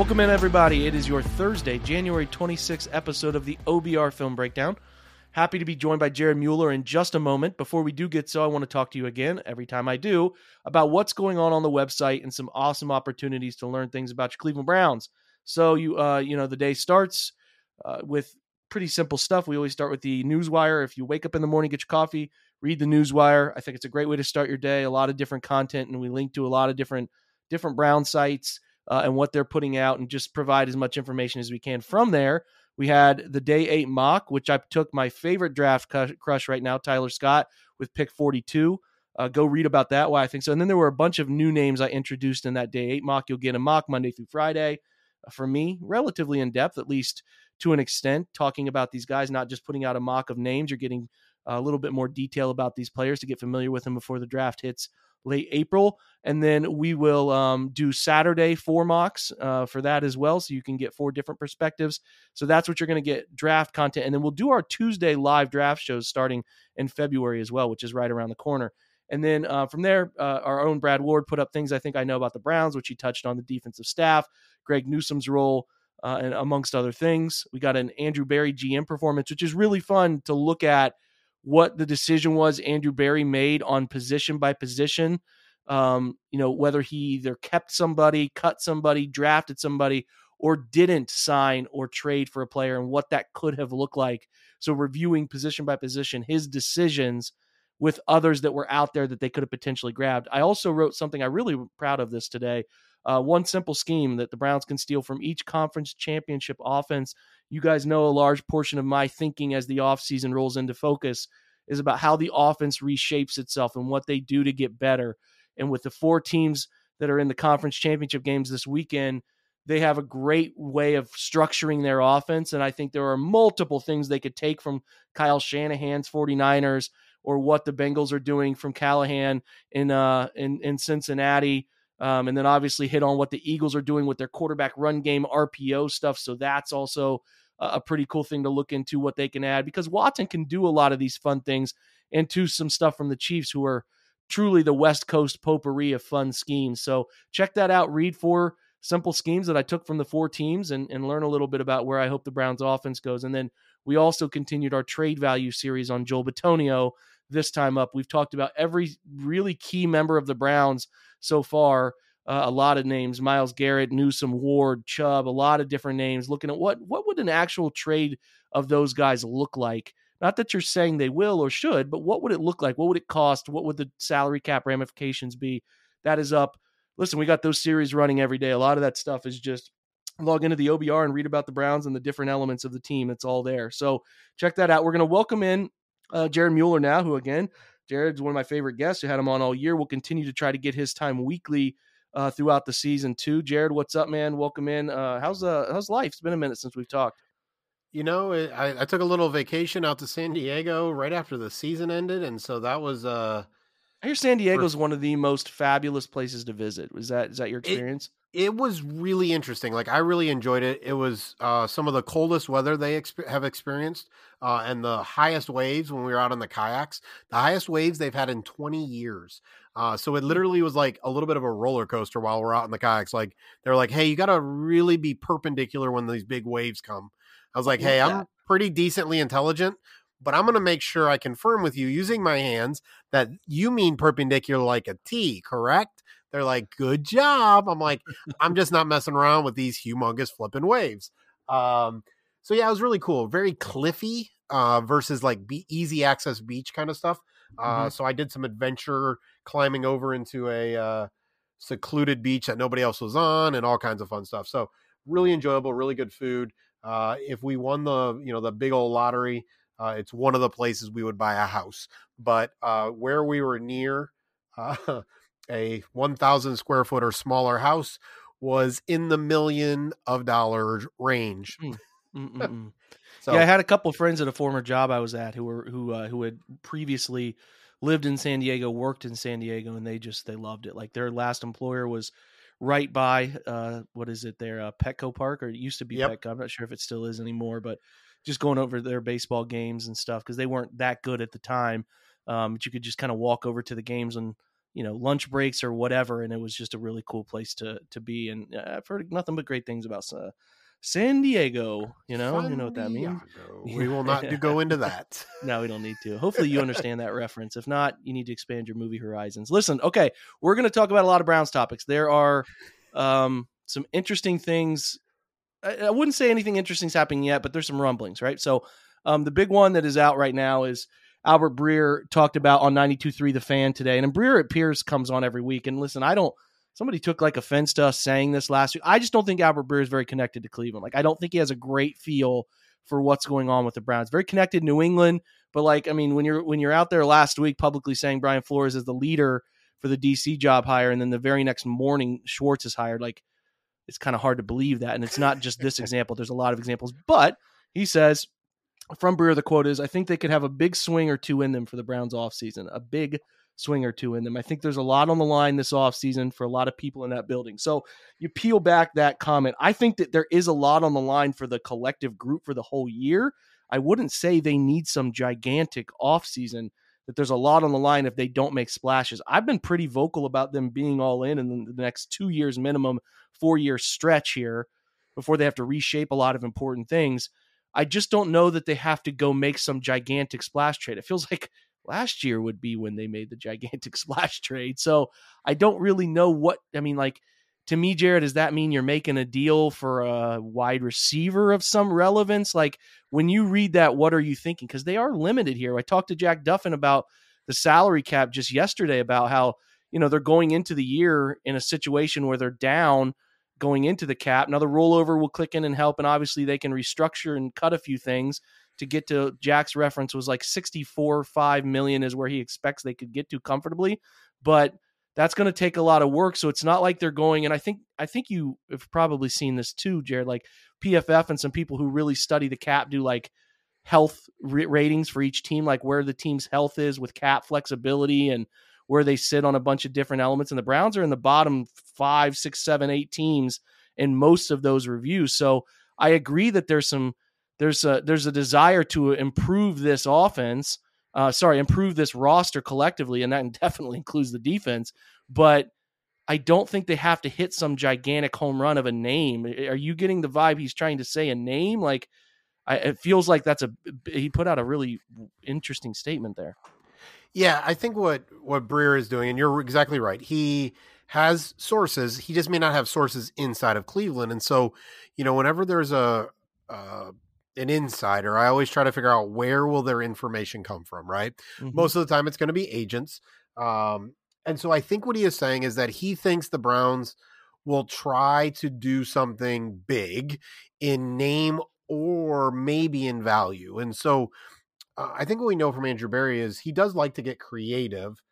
Welcome in, everybody. It is your Thursday, January 26th episode of the OBR Film Breakdown. Happy to be joined by Jared Mueller in just a moment. Before we do get so, I want to talk to you again, every time I do, about what's going on on the website and some awesome opportunities to learn things about your Cleveland Browns. So, you, uh, you know, the day starts uh, with pretty simple stuff. We always start with the Newswire. If you wake up in the morning, get your coffee, read the Newswire. I think it's a great way to start your day. A lot of different content, and we link to a lot of different different Brown sites uh, and what they're putting out and just provide as much information as we can. From there, we had the day eight mock, which I took my favorite draft crush right now, Tyler Scott, with pick 42. Uh, go read about that, why I think so. And then there were a bunch of new names I introduced in that day eight mock. You'll get a mock Monday through Friday. Uh, for me, relatively in depth, at least to an extent, talking about these guys, not just putting out a mock of names. You're getting a little bit more detail about these players to get familiar with them before the draft hits late April. And then we will um, do Saturday four mocks uh, for that as well. So you can get four different perspectives. So that's what you're going to get draft content. And then we'll do our Tuesday live draft shows starting in February as well, which is right around the corner. And then uh, from there, uh, our own Brad Ward put up things I think I know about the Browns, which he touched on the defensive staff, Greg Newsome's role, uh, and amongst other things. We got an Andrew Berry GM performance, which is really fun to look at what the decision was Andrew Berry made on position by position. Um, you know, whether he either kept somebody, cut somebody, drafted somebody, or didn't sign or trade for a player and what that could have looked like. So, reviewing position by position, his decisions with others that were out there that they could have potentially grabbed. I also wrote something I really proud of this today. Uh, one simple scheme that the Browns can steal from each conference championship offense you guys know a large portion of my thinking as the offseason rolls into focus is about how the offense reshapes itself and what they do to get better. And with the four teams that are in the conference championship games this weekend, they have a great way of structuring their offense. And I think there are multiple things they could take from Kyle Shanahan's 49ers or what the Bengals are doing from Callahan in uh in, in Cincinnati. Um, and then obviously hit on what the Eagles are doing with their quarterback run game RPO stuff. So that's also a pretty cool thing to look into what they can add because Watson can do a lot of these fun things and to some stuff from the Chiefs who are truly the West Coast potpourri of fun schemes. So check that out. Read four simple schemes that I took from the four teams and, and learn a little bit about where I hope the Browns offense goes. And then we also continued our trade value series on Joel Bitonio this time up. We've talked about every really key member of the Browns so far uh, a lot of names: Myles Garrett, Newsome, Ward, Chubb, a lot of different names. Looking at what what would an actual trade of those guys look like? Not that you're saying they will or should, but what would it look like? What would it cost? What would the salary cap ramifications be? That is up. Listen, we got those series running every day. A lot of that stuff is just log into the OBR and read about the Browns and the different elements of the team. It's all there. So check that out. We're going to welcome in uh, Jared Mueller now, who again, Jared's one of my favorite guests. Who had him on all year. We'll continue to try to get his time weekly uh, throughout the season too. Jared, what's up, man? Welcome in. Uh, how's uh, how's life? It's been a minute since we've talked. You know, I, I took a little vacation out to San Diego right after the season ended, and so that was uh I hear San Diego is one of the most fabulous places to visit. Was that is that your experience? It, was really interesting. Like I really enjoyed it. It was uh, some of the coldest weather they exp- have experienced, uh, and the highest waves when we were out on the kayaks. The highest waves they've had in 20 years. Uh, so it hmm. literally was like a little bit of a roller coaster while we're out in the kayaks. Like they're like, "Hey, you got to really be perpendicular when these big waves come." I was like, "Hey, I'm pretty decently intelligent, but I'm going to make sure I confirm with you using my hands that you mean perpendicular like a T, correct?" They're like, "Good job." I'm like, "I'm just not messing around with these humongous flipping waves." Um, so yeah, it was really cool. Very cliffy uh, versus like be- easy access beach kind of stuff. Uh, mm-hmm. So I did some adventure climbing over into a uh, secluded beach that nobody else was on, and all kinds of fun stuff. So really enjoyable, really good food. Uh, if we won the you know the big old lottery, uh, it's one of the places we would buy a house. But uh, where we were near uh, a 1,000 square foot or smaller house was in the million of dollars range. Mm. so, yeah, I had a couple friends at a former job I was at who were who uh, who had previously lived in San Diego, worked in San Diego, and they just they loved it. Like their last employer was right by uh, what is it there, uh, Petco Park, or it used to be yep. Petco. I'm not sure if it still is anymore, but just going over their baseball games and stuff because they weren't that good at the time. Um, but you could just kind of walk over to the games and you know lunch breaks or whatever, and it was just a really cool place to to be. And uh, I've heard nothing but great things about uh, San Diego. You know, San you know what that means. We will not go into that. no, we don't need to. Hopefully, you understand that reference. If not, you need to expand your movie horizons. Listen, okay, we're going to talk about a lot of Browns topics. There are um, some interesting things. I, I wouldn't say anything interesting is happening yet, but there's some rumblings, right? So, um, the big one that is out right now is Albert Breer talked about on 92.3 The Fan today. And Breer Pierce comes on every week. And listen, I don't somebody took like offense to us saying this last week. I just don't think Albert Breer is very connected to Cleveland. Like I don't think he has a great feel for what's going on with the Browns. Very connected New England, but like I mean when you're when you're out there last week publicly saying Brian Flores is the leader for the DC job hire and then the very next morning Schwartz is hired like it's kind of hard to believe that and it's not just this example. There's a lot of examples, but he says from Breer the quote is I think they could have a big swing or two in them for the Browns offseason. A big swing or two in them. I think there's a lot on the line this offseason for a lot of people in that building. So you peel back that comment. I think that there is a lot on the line for the collective group for the whole year. I wouldn't say they need some gigantic offseason, that there's a lot on the line if they don't make splashes. I've been pretty vocal about them being all in in the next two years minimum, four year stretch here before they have to reshape a lot of important things. I just don't know that they have to go make some gigantic splash trade. It feels like last year would be when they made the gigantic splash trade. So I don't really know what I mean. Like to me, Jared, does that mean you're making a deal for a wide receiver of some relevance? Like when you read that, what are you thinking? Because they are limited here. I talked to Jack Duffin about the salary cap just yesterday about how you know they're going into the year in a situation where they're down going into the cap. Now the rollover will click in and help, and obviously they can restructure and cut a few things to get to Jack's reference was like 64 5 million is where he expects they could get to comfortably but that's going to take a lot of work so it's not like they're going and I think I think you have probably seen this too Jared like PFF and some people who really study the cap do like health ratings for each team like where the team's health is with cap flexibility and where they sit on a bunch of different elements and the Browns are in the bottom five six seven eight teams in most of those reviews so I agree that there's some there's a there's a desire to improve this offense. Uh, sorry, improve this roster collectively, and that definitely includes the defense. But I don't think they have to hit some gigantic home run of a name. Are you getting the vibe he's trying to say a name? Like, I, it feels like that's a he put out a really interesting statement there. Yeah, I think what what Breer is doing, and you're exactly right. He has sources. He just may not have sources inside of Cleveland, and so you know, whenever there's a, a an insider, I always try to figure out where will their information come from, right? Mm-hmm. Most of the time it's going to be agents. Um, and so I think what he is saying is that he thinks the Browns will try to do something big in name or maybe in value. And so uh, I think what we know from Andrew Berry is he does like to get creative,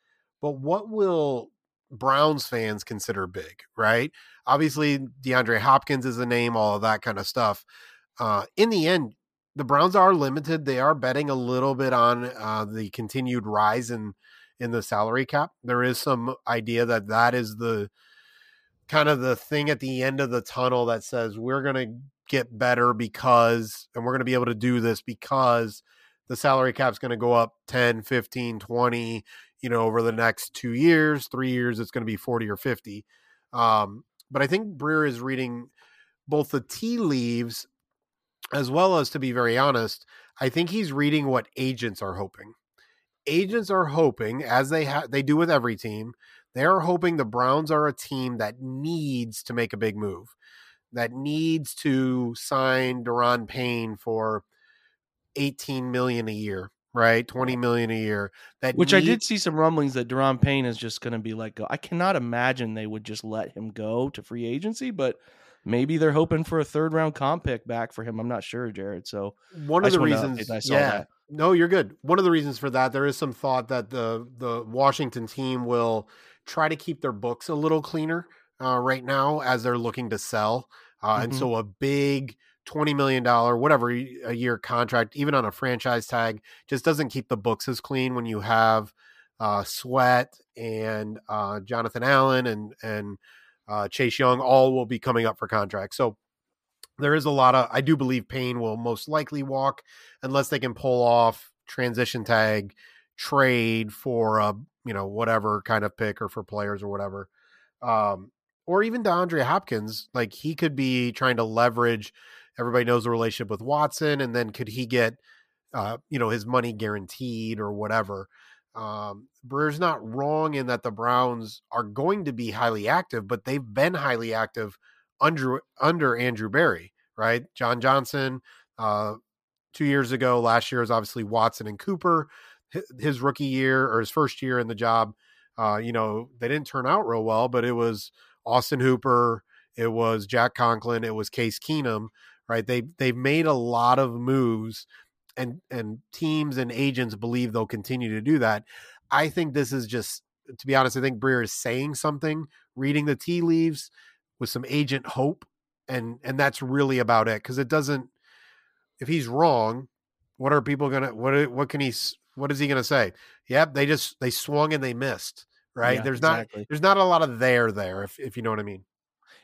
but what will Browns fans consider big, right? Obviously, DeAndre Hopkins is a name, all of that kind of stuff uh, in the end, the Browns are limited. They are betting a little bit on uh, the continued rise in in the salary cap. There is some idea that that is the kind of the thing at the end of the tunnel that says we're going to get better because and we're going to be able to do this because the salary cap's going to go up 10 15 20 you know over the next two years three years it's going to be 40 or 50 um, but i think Breer is reading both the tea leaves as well as to be very honest i think he's reading what agents are hoping. Agents are hoping as they they do with every team they're hoping the browns are a team that needs to make a big move that needs to sign Da'Ron Payne for 18 million a year, right? 20 million a year. That Which need... I did see some rumblings that Da'Ron Payne is just going to be let go. I cannot imagine they would just let him go to free agency, but maybe they're hoping for a third round comp pick back for him. I'm not sure, Jared. So one of the reasons I saw yeah, that. No, you're good. One of the reasons for that, there is some thought that the the Washington team will try to keep their books a little cleaner uh, right now as they're looking to sell. Uh, mm-hmm. And so a big $20 million, whatever a year contract, even on a franchise tag, just doesn't keep the books as clean when you have uh, Sweat and uh, Jonathan Allen and, and uh, Chase Young all will be coming up for contract. So there is a lot of, I do believe Payne will most likely walk unless they can pull off transition tag trade for a, you know, whatever kind of pick or for players or whatever. Um, or even DeAndre Hopkins, like he could be trying to leverage. Everybody knows the relationship with Watson, and then could he get, uh, you know, his money guaranteed or whatever? Um, not wrong in that the Browns are going to be highly active, but they've been highly active under under Andrew Berry, right? John Johnson, uh, two years ago. Last year was obviously Watson and Cooper. His rookie year or his first year in the job, uh, you know, they didn't turn out real well, but it was Austin Hooper, it was Jack Conklin, it was Case Keenum, right? They they've made a lot of moves and and teams and agents believe they'll continue to do that. I think this is just to be honest, I think Breer is saying something, reading the tea leaves with some agent hope and and that's really about it cuz it doesn't if he's wrong, what are people going to what what can he what is he going to say? Yep, they just they swung and they missed right? Yeah, there's exactly. not there's not a lot of there there if if you know what I mean.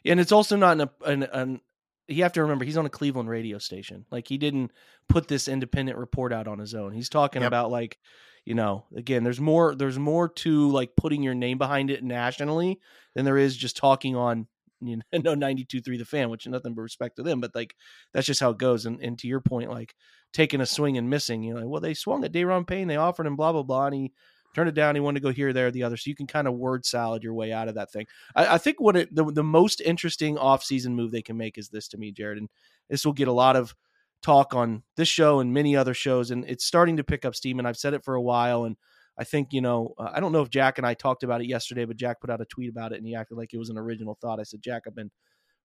And it's also not an, an, an you have to remember he's on a Cleveland radio station. Like he didn't put this independent report out on his own. He's talking yep. about like, you know, again, there's more there's more to like putting your name behind it nationally than there is just talking on you know 92.3 the fan, which is nothing but respect to them, but like that's just how it goes. And and to your point, like taking a swing and missing, you know, like, well, they swung at Da'Ron Payne, they offered him blah blah blah, and he turn it down. He wanted to go here, there, the other. So you can kind of word salad your way out of that thing. I, I think what it, the, the most interesting offseason move they can make is this to me, Jared. And this will get a lot of talk on this show and many other shows. And it's starting to pick up steam. And I've said it for a while. And I think, you know, uh, I don't know if Jack and I talked about it yesterday, but Jack put out a tweet about it and he acted like it was an original thought. I said, Jack, I've been,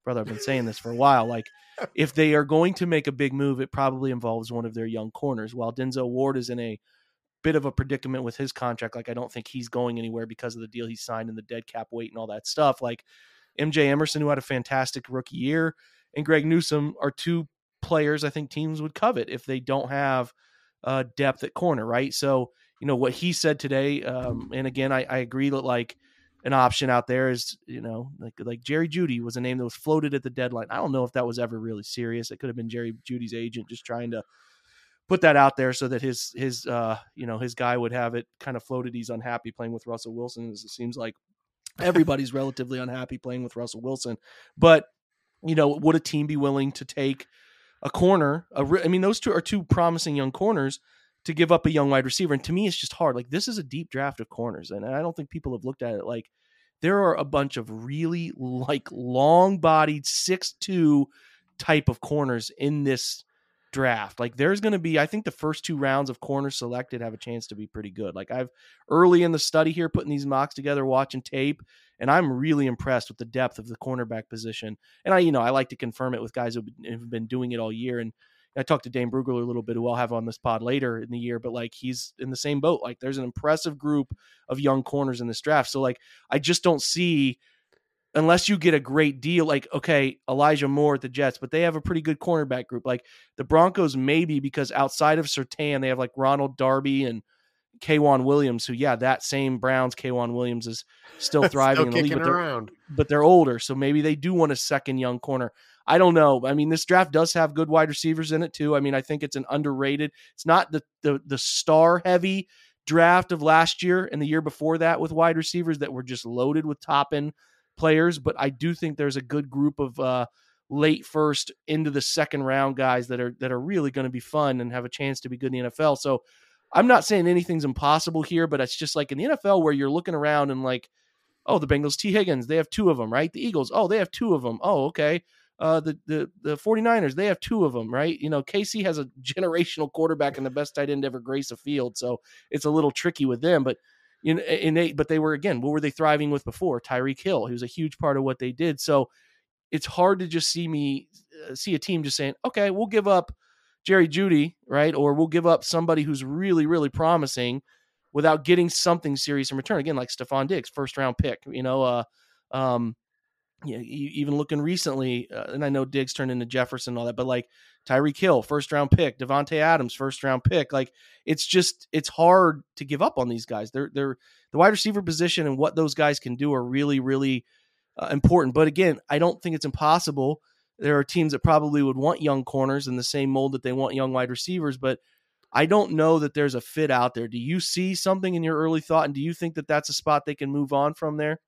brother, I've been saying this for a while. Like, if they are going to make a big move, it probably involves one of their young corners. While Denzel Ward is in a bit of a predicament with his contract. Like I don't think he's going anywhere because of the deal he signed and the dead cap weight and all that stuff. Like MJ Emerson, who had a fantastic rookie year, and Greg Newsome are two players I think teams would covet if they don't have uh, depth at corner, right? So you know what he said today, um, and again, I, I agree that like an option out there is you know like like Jerry Jeudy was a name that was floated at the deadline. I don't know if that was ever really serious. It could have been Jerry Jeudy's agent just trying to put that out there so that his his uh you know his guy would have it kind of floated. He's unhappy playing with Russell Wilson. It seems like everybody's relatively unhappy playing with Russell Wilson. But you know, would a team be willing to take a corner? I mean, those two are two promising young corners to give up a young wide receiver. And to me, it's just hard. Like this is a deep draft of corners, and I don't think people have looked at it like there are a bunch of really like long bodied six two type of corners in this draft. Like there's going to be, I think the first two rounds of corners selected have a chance to be pretty good. Like I've early in the study here, putting these mocks together, watching tape, and I'm really impressed with the depth of the cornerback position. And I, you know, I like to confirm it with guys who've been doing it all year. And I talked to Dane Brugler a little bit, who I'll have on this pod later in the year, but like he's in the same boat. Like there's an impressive group of young corners in this draft. So like I just don't see unless you get a great deal, like okay, Elijah Moore at the Jets, but they have a pretty good cornerback group. Like the Broncos, maybe because outside of Surtain, they have like Ronald Darby and K'Waun Williams, who yeah, that same Browns K'Waun Williams is still thriving Still in the league, but they're, but they're older, so maybe they do want a second young corner. I don't know. I mean, this draft does have good wide receivers in it too. I mean, I think it's an underrated. It's not the the the star heavy draft of last year and the year before that with wide receivers that were just loaded with top end players, but I do think there's a good group of uh, late first into the second round guys that are that are really going to be fun and have a chance to be good in the NFL. So I'm not saying anything's impossible here, but it's just like in the NFL where you're looking around and like, oh, the Bengals, Tee Higgins, they have two of them, right? The Eagles, oh, they have two of them. Oh, okay. Uh, the, the the 49ers, they have two of them, right? You know, KC has a generational quarterback and the best tight end ever grace a field, so it's a little tricky with them. But and they but they were again, what were they thriving with before? Tyreek Hill, he was a huge part of what they did. So it's hard to just see me uh, see a team just saying, okay, we'll give up Jerry Jeudy, right? Or we'll give up somebody who's really, really promising without getting something serious in return. Again, like Stefon Diggs, first round pick, you know, uh, um, yeah, even looking recently, uh, and I know Diggs turned into Jefferson and all that, but like Tyreek Hill, first round pick, Davante Adams, first round pick. Like it's just it's hard to give up on these guys. They're they're the wide receiver position and what those guys can do are really really uh, important. But again, I don't think it's impossible. There are teams that probably would want young corners in the same mold that they want young wide receivers, but I don't know that there's a fit out there. Do you see something in your early thought, and do you think that that's a spot they can move on from there?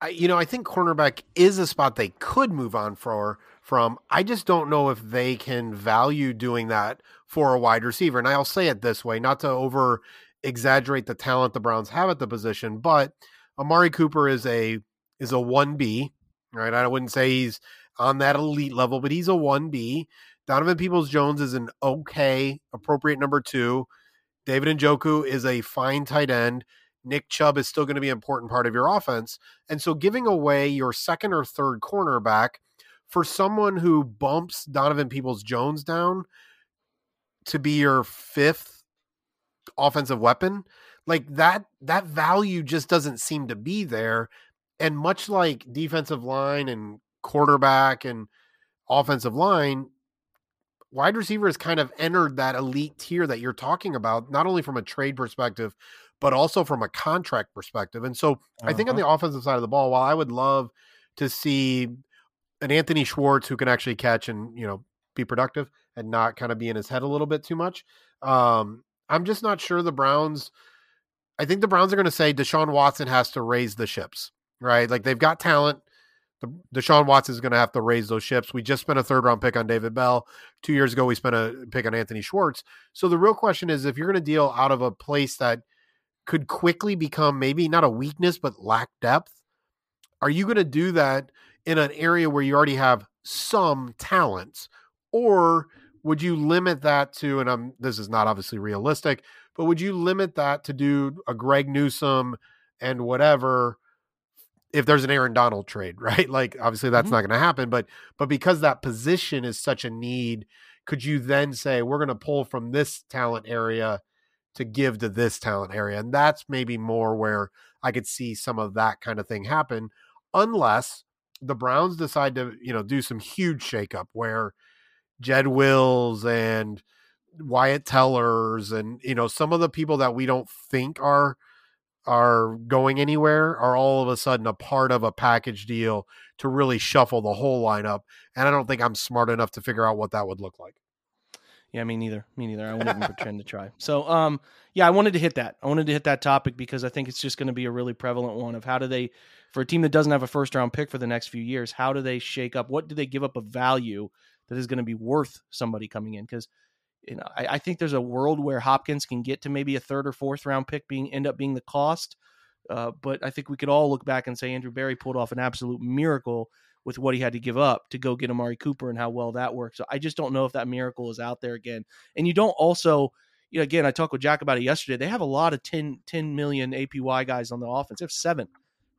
I, you know, I think cornerback is a spot they could move on for from. I just don't know if they can value doing that for a wide receiver. And I'll say it this way, not to over exaggerate the talent the Browns have at the position, but Amari Cooper is a is a 1B, right? I wouldn't say he's on that elite level, but he's a 1B. Donovan Peoples Jones is an okay, appropriate number two. David Njoku is a fine tight end. Nick Chubb is still going to be an important part of your offense. And so giving away your second or third cornerback for someone who bumps Donovan Peoples Jones down to be your fifth offensive weapon, like that that value just doesn't seem to be there. And much like defensive line and quarterback and offensive line, wide receiver has kind of entered that elite tier that you're talking about, not only from a trade perspective, but also from a contract perspective. And so uh-huh. I think on the offensive side of the ball, while I would love to see an Anthony Schwartz who can actually catch and, you know, be productive and not kind of be in his head a little bit too much. Um, I'm just not sure the Browns. I think the Browns are going to say Deshaun Watson has to raise the ships, right? Like they've got talent. The, Deshaun Watson is going to have to raise those ships. We just spent a third round pick on David Bell. Two years ago, we spent a pick on Anthony Schwartz. So the real question is if you're going to deal out of a place that could quickly become maybe not a weakness, but lack depth, are you going to do that in an area where you already have some talents? Or would you limit that to, and I'm, this is not obviously realistic, but would you limit that to do a Greg Newsome and whatever? if there's an Aaron Donald trade, right? Like obviously that's mm-hmm. not going to happen, but but because that position is such a need, could you then say we're going to pull from this talent area to give to this talent area? And that's maybe more where I could see some of that kind of thing happen unless the Browns decide to, you know, do some huge shakeup where Jed Wills and Wyatt Tellers and you know some of the people that we don't think are are going anywhere are all of a sudden a part of a package deal to really shuffle the whole lineup. And I don't think I'm smart enough to figure out what that would look like. Yeah, me neither. Me neither. I wouldn't even pretend to try. So, um, yeah, I wanted to hit that. I wanted to hit that topic because I think it's just going to be a really prevalent one of how do they, for a team that doesn't have a first round pick for the next few years, how do they shake up? What do they give up a value that is going to be worth somebody coming in? Because you know, I, I, think there's a world where Hopkins can get to maybe a third or fourth round pick being end up being the cost. Uh, but I think we could all look back and say Andrew Berry pulled off an absolute miracle with what he had to give up to go get Amari Cooper and how well that worked. So I just don't know if that miracle is out there again. And you don't also, you know, again, I talked with Jack about it yesterday. They have a lot of 10, 10 million APY guys on the offense. They have seven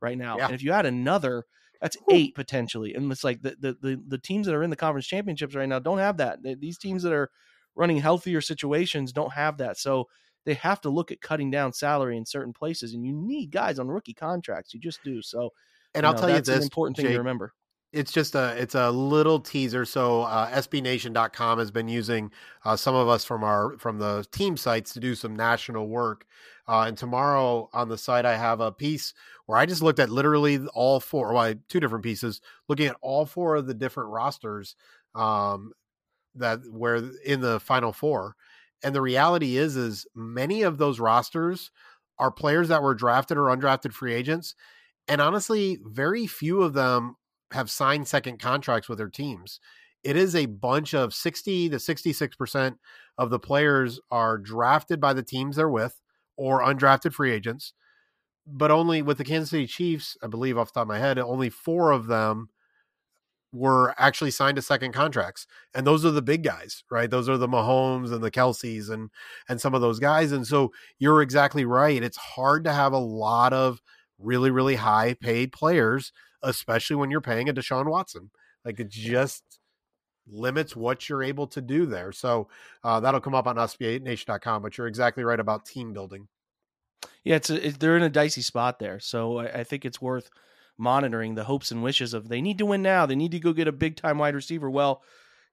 right now. Yeah. And if you add another, that's eight potentially. And it's like the, the, the the teams that are in the conference championships right now don't have that. These teams that are running healthier situations don't have that. So they have to look at cutting down salary in certain places, and you need guys on rookie contracts. You just do. So And I'll know, tell you this, an important thing Jake, to remember. It's just a it's a little teaser so uh, sbnation.com has been using uh, some of us from our from the team sites to do some national work uh, and tomorrow on the site i have a piece where i just looked at literally all four well two different pieces looking at all four of the different rosters um, that were in the final four and the reality is is many of those rosters are players that were drafted or undrafted free agents and honestly very few of them have signed second contracts with their teams. It is a bunch of 60 to 66% of the players are drafted by the teams they're with or undrafted free agents. But only with the Kansas City Chiefs, I believe off the top of my head, only four of them were actually signed to second contracts. And those are the big guys, right? Those are the Mahomes and the Kelseys and and some of those guys. And so you're exactly right. It's hard to have a lot of really, really high paid players especially when you're paying a Deshaun Watson. Like it just limits what you're able to do there. So uh, that'll come up on SBNation.com, but you're exactly right about team building. Yeah, it's a, it, they're in a dicey spot there, so I, I, think it's worth monitoring the hopes and wishes of they need to win now. They need to go get a big time wide receiver. Well,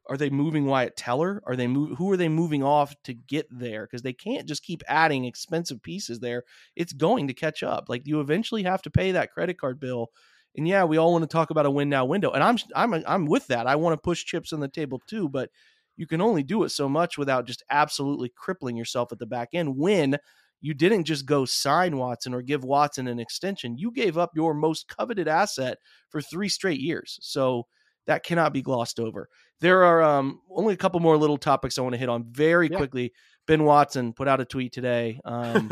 are they moving Wyatt Teller? Are they move, who are they moving off to get there? Because they can't just keep adding expensive pieces there. It's going to catch up. Like you eventually have to pay that credit card bill and yeah, we all want to talk about a win now window, and I'm I'm I'm with that. I want to push chips on the table too, but you can only do it so much without just absolutely crippling yourself at the back end. When you didn't just go sign Watson or give Watson an extension, you gave up your most coveted asset for three straight years. So that cannot be glossed over. There are um, only a couple more little topics I want to hit on very yeah. quickly. Ben Watson put out a tweet today. Um,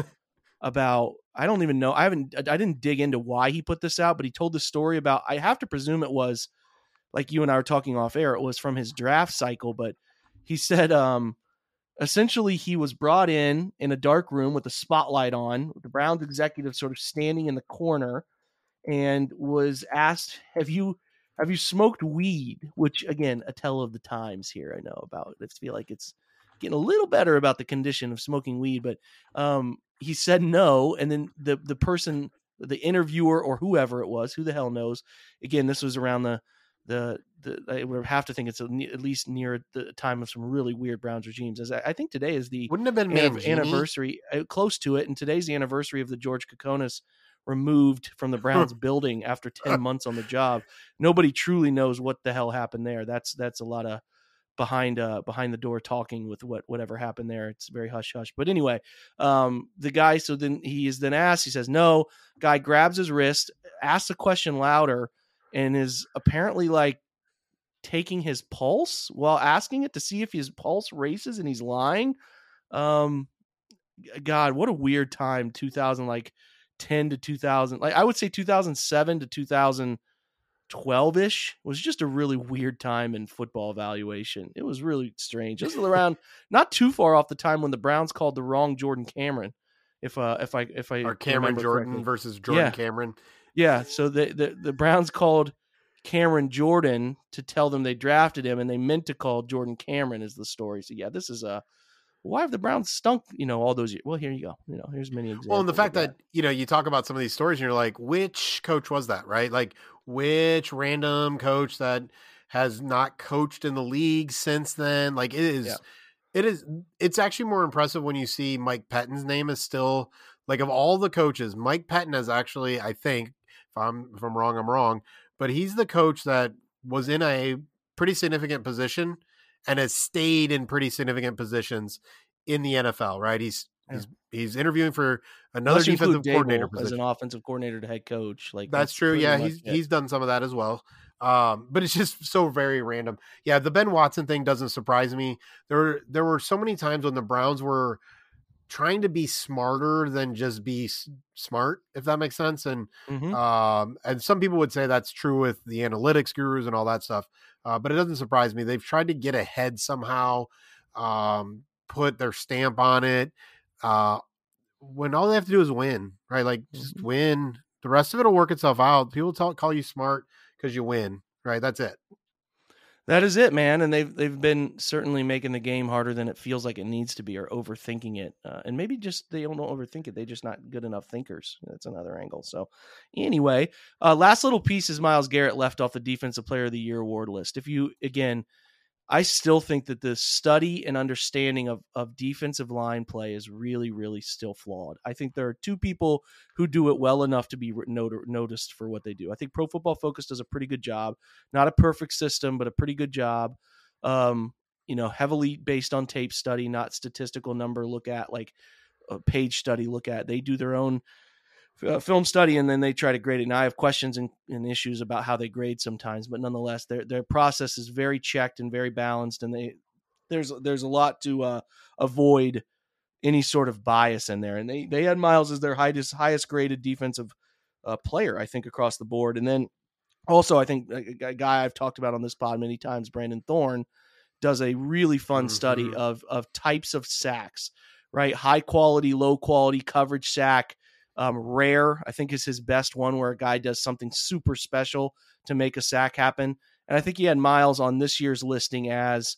about I don't even know. I haven't I didn't dig into why he put this out, but he told the story about I have to presume it was like you and I were talking off air, it was from his draft cycle, but he said um essentially he was brought in in a dark room with a spotlight on, the Browns executive sort of standing in the corner and was asked, "Have you have you smoked weed?" Which again, a tell of the times here. I know about. I feel like it's getting a little better about the condition of smoking weed, but um, he said no, and then the the person, the interviewer or whoever it was, who the hell knows? Again, this was around the the the I would have to think it's at least near the time of some really weird Browns regimes. As I, I think today is the wouldn't have been anniversary uh, close to it, and today's the anniversary of the George Kokinis removed from the Browns building after ten months on the job. Nobody truly knows what the hell happened there. That's that's a lot of behind uh behind the door talking with what whatever happened there. It's very hush hush. But anyway, um the guy so then he is then asked, he says no. Guy grabs his wrist, asks a question louder, and is apparently like taking his pulse while asking it to see if his pulse races and he's lying. Um God, what a weird time 2000 like 10 to 2000. Like I would say 2007 to 2000 12 ish was just a really weird time in football evaluation. It was really strange. This is around not too far off the time when the Browns called the wrong Jordan Cameron. If uh if I if I or Cameron Jordan correctly. versus Jordan yeah. Cameron. Yeah, so the, the the Browns called Cameron Jordan to tell them they drafted him and they meant to call Jordan Cameron is the story. So yeah, this is a why have the Browns stunk, you know, all those years? Well, here you go. You know, here's many examples. Well, and the fact that. that. you know, you talk about some of these stories and you're like, which coach was that, right? Like, which random coach that has not coached in the league since then? Like, it is, yeah. it is, it's actually more impressive when you see Mike Pettine's name is still, like, of all the coaches, Mike Pettine has actually, I think, if I'm, if I'm wrong, I'm wrong, but he's the coach that was in a pretty significant position and has stayed in pretty significant positions in the NFL, right? He's yeah. he's he's interviewing for another Unless defensive coordinator position. as an offensive coordinator to head coach. Like that's, that's true. Yeah, he's it. he's done some of that as well. Um, but it's just so very random. Yeah, the Ben Watson thing doesn't surprise me. There there were so many times when the Browns were trying to be smarter than just be smart if that makes sense and mm-hmm. um and some people would say that's true with the analytics gurus and all that stuff uh, but it doesn't surprise me they've tried to get ahead somehow um put their stamp on it uh when all they have to do is win right? Like just mm-hmm. win the rest of it will work itself out people talk, call you smart because you win right? That's it That is it, man. And they've they've been certainly making the game harder than it feels like it needs to be, or overthinking it. Uh, and maybe just they don't overthink it; they're just not good enough thinkers. That's another angle. So, anyway, uh, last little piece is Myles Garrett left off the Defensive Player of the Year award list. If you again, I still think that the study and understanding of, of defensive line play is really, really still flawed. I think there are two people who do it well enough to be not- noticed for what they do. I think Pro Football Focus does a pretty good job. Not a perfect system, but a pretty good job. Um, you know, heavily based on tape study, not statistical number look at, like a page study look at. They do their own uh, film study and then they try to grade it. And I have questions and, and, issues about how they grade sometimes, but nonetheless, their their process is very checked and very balanced, and they there's there's a lot to uh, avoid any sort of bias in there. And they they had Myles as their highest highest graded defensive uh, player, I think, across the board. And then also, I think a, a, guy I've talked about on this pod many times, Brandon Thorn, does a really fun mm-hmm. study of of types of sacks, right? High quality, low quality coverage sack um, rare, I think, is his best one where a guy does something super special to make a sack happen. And I think he had Myles on this year's listing as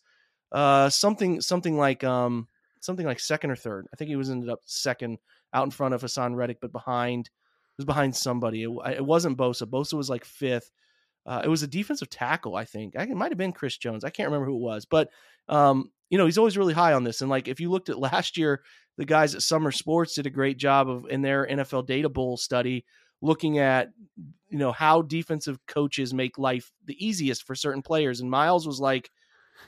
uh, something something like um, something like second or third. I think he was ended up second out in front of Haason Reddick, but behind was behind somebody. It, it wasn't Bosa. Bosa was like fifth. Uh, it was a defensive tackle, I think. I, it might have been Chris Jones. I can't remember who it was, but um, you know, he's always really high on this. And like, if you looked at last year, the guys at SumerSports did a great job of in their NFL Data Bowl study looking at you know how defensive coaches make life the easiest for certain players. And Myles was like,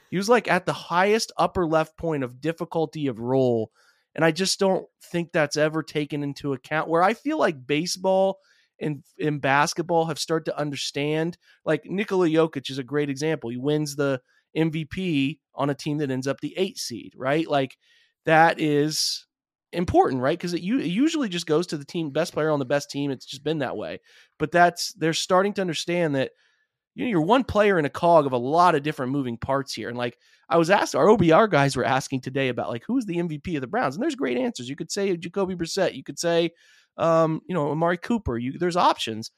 he was like at the highest upper left point of difficulty of role. And I just don't think that's ever taken into account. Where I feel like baseball and in basketball have started to understand. Like Nikola Jokic is a great example. He wins the MVP on a team that ends up the eight seed, right? Like that is important, right? Because it, it usually just goes to the team best player on the best team. It's just been that way. But that's they're starting to understand that you know you're one player in a cog of a lot of different moving parts here. And like I was asked, our OBR guys were asking today about like who's the MVP of the Browns, and there's great answers. You could say Jacoby Brissett. You could say, um, you know, Amari Cooper. You there's options.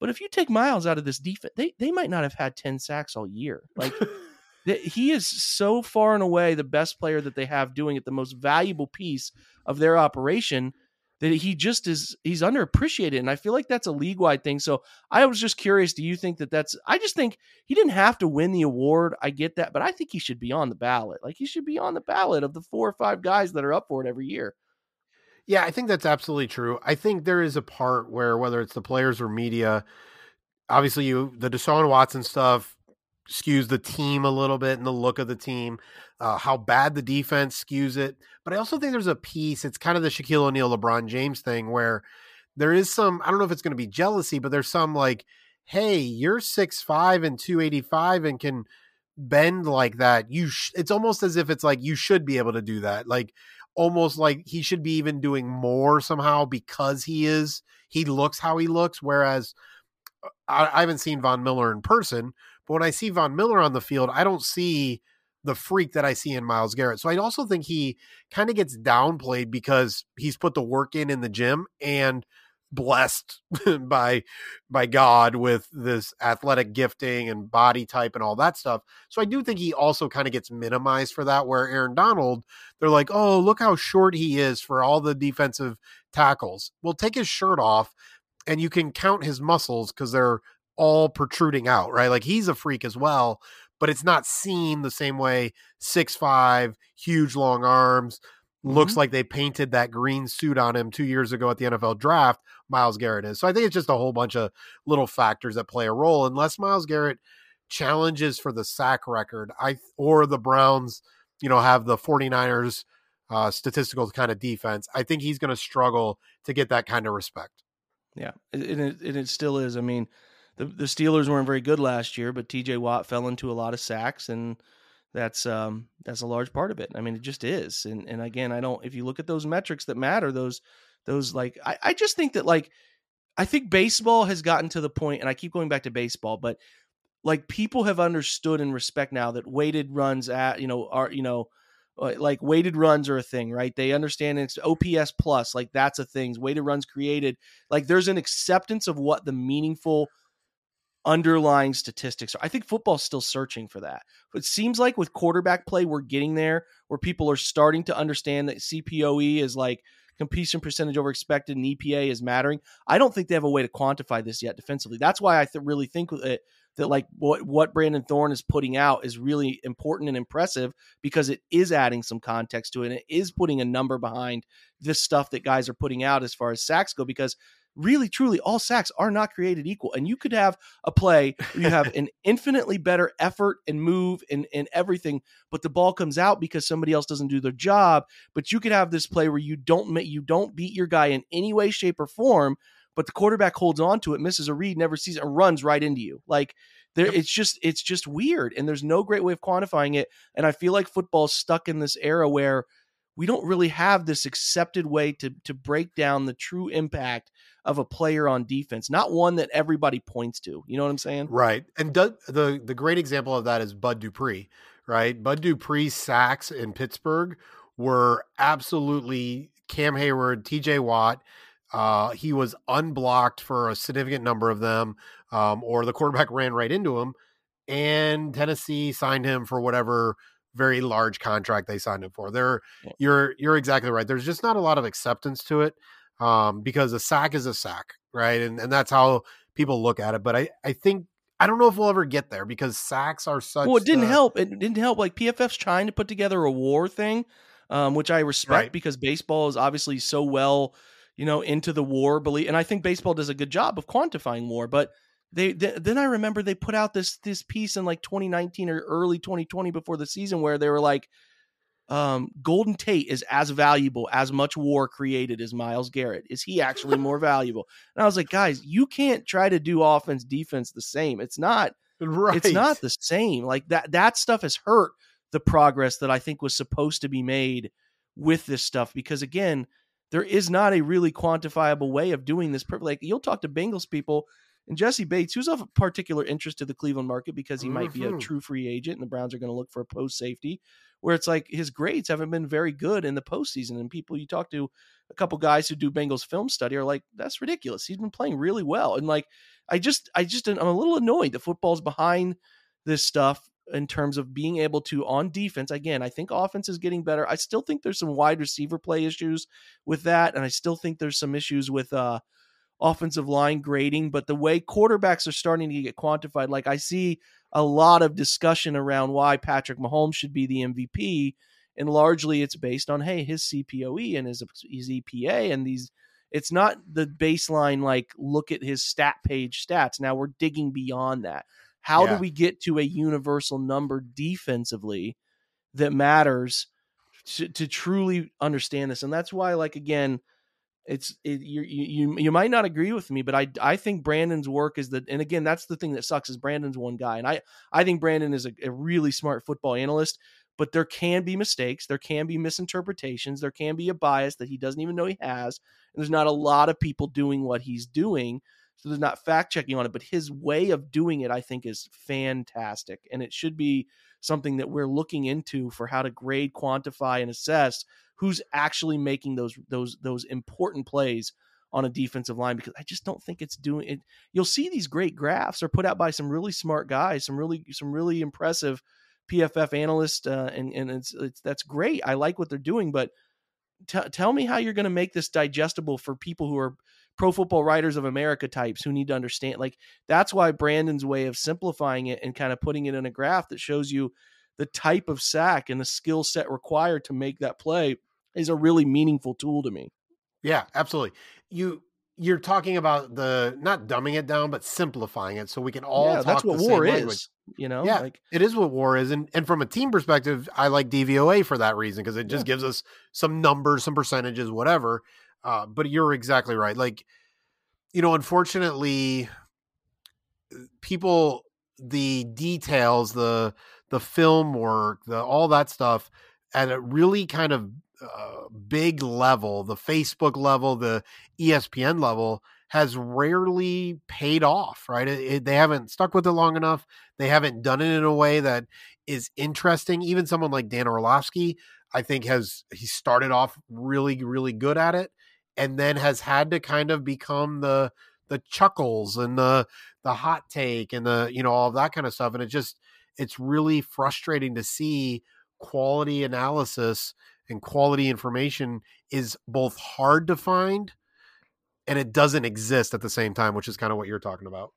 But if you take Myles out of this defense, they they might not have had ten sacks all year. Like he is so far and away the best player that they have doing it, the most valuable piece of their operation that he just is he's underappreciated and i feel like that's a league wide thing. So i was just curious do you think that that's i just think he didn't have to win the award i get that but i think he should be on the ballot. Like he should be on the ballot of the four or five guys that are up for it every year. Yeah i think that's absolutely true. I think there is a part where whether it's the players or media obviously you the deshaun watson stuff skews the team a little bit and the look of the team, uh, how bad the defense skews it. But I also think there's a piece, it's kind of the Shaquille O'Neal, LeBron James thing where there is some, I don't know if it's going to be jealousy, but there's some like, hey, you're six five and 285 and can bend like that. You, sh- it's almost as if it's like you should be able to do that. Like, almost like he should be even doing more somehow because he is, he looks how he looks. Whereas, uh, I, I haven't seen Von Miller in person, but when I see Von Miller on the field, I don't see the freak that I see in Myles Garrett. So I also think he kind of gets downplayed because he's put the work in in the gym and blessed by by God with this athletic gifting and body type and all that stuff. So I do think he also kind of gets minimized for that where Aaron Donald they're like, "Oh, look how short he is for all the defensive tackles." Well, take his shirt off and you can count his muscles cuz they're all protruding out, right? Like he's a freak as well, but it's not seen the same way. Six five, huge long arms. Mm-hmm. Looks like they painted that green suit on him two years ago at the NFL draft. Myles Garrett is. So I think it's just a whole bunch of little factors that play a role. Unless Myles Garrett challenges for the sack record, I or the Browns, you know, have the 49ers uh, statistical kind of defense, I think he's going to struggle to get that kind of respect. Yeah, and it, and it still is. I mean, the the Steelers weren't very good last year, but T.J. Watt fell into a lot of sacks, and that's um that's a large part of it. I mean, it just is. And and again, I don't. If you look at those metrics that matter, those those like I, I just think that like I think baseball has gotten to the point, and I keep going back to baseball, but like people have understood and respect now that weighted runs at you know are you know uh, like weighted runs are a thing, right? They understand it's OPS plus, like that's a thing. Weighted runs created, like there's an acceptance of what the meaningful underlying statistics. I think football's still searching for that. But it seems like with quarterback play, we're getting there where people are starting to understand that CPOE is like completion percentage over expected and EPA is mattering. I don't think they have a way to quantify this yet defensively. That's why I th- really think it, that like what what Brandon Thorn is putting out is really important and impressive because it is adding some context to it and it is putting a number behind this stuff that guys are putting out as far as sacks go because really truly all sacks are not created equal and you could have a play where you have an infinitely better effort and move and, and everything but the ball comes out because somebody else doesn't do their job but you could have this play where you don't you don't beat your guy in any way shape or form but the quarterback holds on to it misses a read never sees it and runs right into you. Like there it's just it's just weird and there's no great way of quantifying it and i feel like football's stuck in this era where we don't really have this accepted way to to break down the true impact of a player on defense, not one that everybody points to. You know what I'm saying? Right. And the the great example of that is Bud Dupree, right? Bud Dupree's sacks in Pittsburgh were absolutely Cam Heyward, TJ Watt. Uh, he was unblocked for a significant number of them, um, or the quarterback ran right into him, and Tennessee signed him for whatever very large contract they signed him for. There, yeah. you're you're exactly right. There's just not a lot of acceptance to it um, because a sack is a sack, right? And and that's how people look at it. But I I think I don't know if we'll ever get there because sacks are such. Well, it didn't the... help. It didn't help. Like PFF's trying to put together a WAR thing, um, which I respect right. because baseball is obviously so well, you know, into the WAR belief, and I think baseball does a good job of quantifying WAR. But they, they then I remember they put out this this piece in like 2019 or early 2020 before the season where they were like um, Golden Tate is as valuable, as much war created as Myles Garrett. Is he actually more valuable? And I was like, guys, you can't try to do offense defense the same. It's not. Right. It's not the same. Like that. That stuff has hurt the progress that I think was supposed to be made with this stuff because again, there is not a really quantifiable way of doing this. Like you'll talk to Bengals people and Jessie Bates, who's of particular interest to the Cleveland market because he mm-hmm. might be a mm-hmm. true free agent and the Browns are going to look for a post safety where it's like his grades haven't been very good in the postseason. And people you talk to, a couple guys who do Bengals film study are like, that's ridiculous. He's been playing really well. And like, I just, I just, I'm a little annoyed that football's behind this stuff in terms of being able to on defense. Again, I think offense is getting better. I still think there's some wide receiver play issues with that. And I still think there's some issues with, uh, offensive line grading, but the way quarterbacks are starting to get quantified, like I see a lot of discussion around why Patrick Mahomes should be the MVP, and largely it's based on hey his CPOE and his his EPA and these. It's not the baseline like look at his stat page stats. Now we're digging beyond that. How yeah. do we get to a universal number defensively that matters to, to truly understand this? And that's why, like again, it's it, you you you might not agree with me, but I I think Brandon's work is that, and again, that's the thing that sucks is Brandon's one guy, and I I think Brandon is a, a really smart football analyst, but there can be mistakes, there can be misinterpretations, there can be a bias that he doesn't even know he has, and there's not a lot of people doing what he's doing, so there's not fact checking on it. But his way of doing it, I think, is fantastic, and it should be something that we're looking into for how to grade, quantify, and assess who's actually making those those those important plays on a defensive line because I just don't think it's doing it. You'll see these great graphs are put out by some really smart guys, some really some really impressive PFF analysts, uh, and and it's, it's that's great. I like what they're doing, but t- tell me how you're going to make this digestible for people who are pro football writers of America types who need to understand. Like that's why Brandon's way of simplifying it and kind of putting it in a graph that shows you the type of sack and the skill set required to make that play is a really meaningful tool to me. Yeah, absolutely. You you're talking about the not dumbing it down, but simplifying it so we can all yeah, that's what war is. You know, yeah, like, it is what war is, and and from a team perspective, I like DVOA for that reason because it just yeah. gives us some numbers, some percentages, whatever. Uh, but you're exactly right. Like, you know, unfortunately, people the details, the the film work, the all that stuff at a really kind of uh, big level, the Facebook level, the ESPN level, has rarely paid off, right? It, it, they haven't stuck with it long enough. They haven't done it in a way that is interesting. Even someone like Dan Orlovsky, I think, has he started off really, really good at it, and then has had to kind of become the the chuckles and the the hot take and the you know all that kind of stuff and it just it's really frustrating to see quality analysis and quality information is both hard to find and it doesn't exist at the same time which is kind of what you're talking about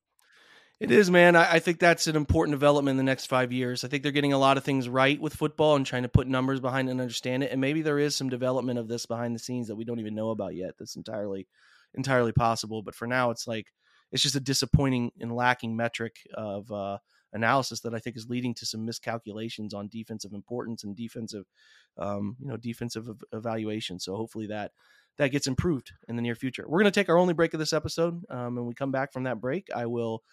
it is, man. I, I, think that's an important development in the next five years. I think they're getting a lot of things right with football and trying to put numbers behind and understand it. And maybe there is some development of this behind the scenes that we don't even know about yet. That's entirely, entirely possible. But for now, it's like it's just a disappointing and lacking metric of uh, analysis that I think is leading to some miscalculations on defensive importance and defensive, um, you know, defensive evaluation. So hopefully that that gets improved in the near future. We're going to take our only break of this episode. Um, and we come back from that break, I will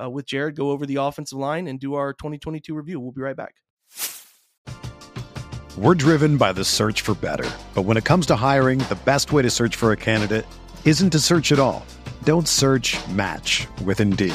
uh, with Jared, go over the offensive line and do our 2022 review. We'll be right back. We're driven by the search for better. But when it comes to hiring, the best way to search for a candidate isn't to search at all. Don't search match with Indeed.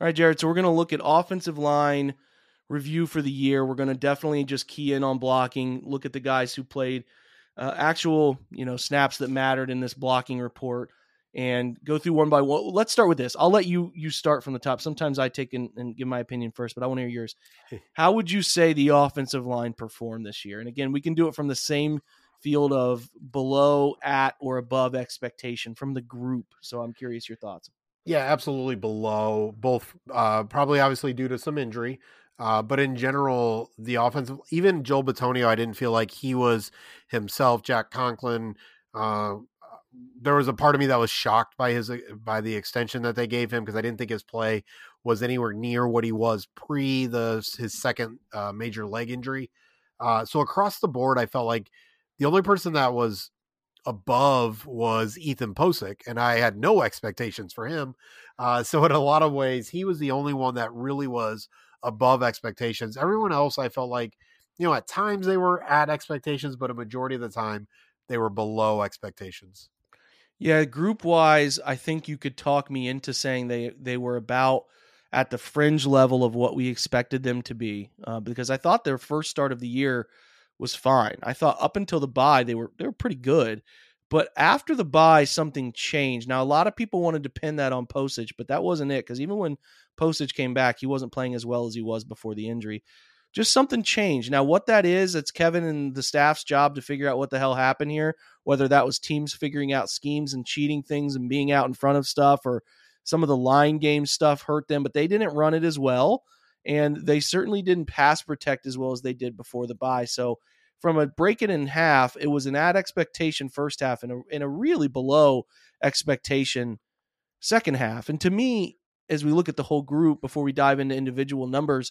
All right, Jared. So we're going to look at offensive line review for the year. We're going to definitely just key in on blocking, look at the guys who played uh, actual, you know, snaps that mattered in this blocking report and go through one by one. Let's start with this. I'll let you you start from the top. Sometimes I take and, and give my opinion first, but I want to hear yours. How would you say the offensive line performed this year? And again, we can do it from the same field of below, at, or above expectation from the group. So I'm curious your thoughts. Yeah, absolutely below both. Uh, probably obviously due to some injury, uh, but in general, the offensive, even Joel Bitonio, I didn't feel like he was himself. Jack Conklin, uh, there was a part of me that was shocked by his by the extension that they gave him because I didn't think his play was anywhere near what he was pre the his second uh, major leg injury. Uh, so across the board, I felt like the only person that was above was Ethan Pocic, and I had no expectations for him. Uh, so in a lot of ways, he was the only one that really was above expectations. Everyone else, I felt like, you know, at times they were at expectations, but a majority of the time they were below expectations. Yeah, group wise, I think you could talk me into saying they they were about at the fringe level of what we expected them to be, uh, because I thought their first start of the year was fine. I thought up until the bye they were they were pretty good, But after the bye something changed. Now, a lot of people wanted to pin that on Pocic, but that wasn't it because even when Pocic came back, he wasn't playing as well as he was before the injury. Just something changed. Now, what that is, it's Kevin and the staff's job to figure out what the hell happened here, whether that was teams figuring out schemes and cheating things and being out in front of stuff or some of the line game stuff hurt them, but they didn't run it as well. And they certainly didn't pass protect as well as they did before the bye. So, from a break it in half, it was an at expectation first half and a, and a really below expectation second half. And to me, as we look at the whole group before we dive into individual numbers,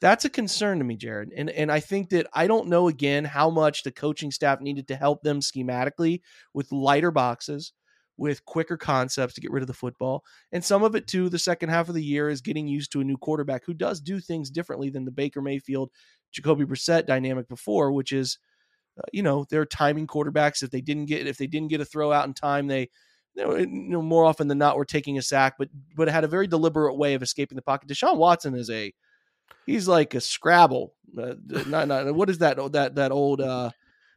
that's a concern to me, Jared. And and I think that I don't know again how much the coaching staff needed to help them schematically with lighter boxes, with quicker concepts to get rid of the football. And some of it too, the second half of the year is getting used to a new quarterback who does do things differently than the Baker Mayfield, Jacoby Brissett dynamic before, which is uh, you know, they're timing quarterbacks if they didn't get if they didn't get a throw out in time, they you know, more often than not, we're taking a sack, but but had a very deliberate way of escaping the pocket. Deshaun Watson is a he's like a Scrabble. Uh, not, not what is that that that old uh,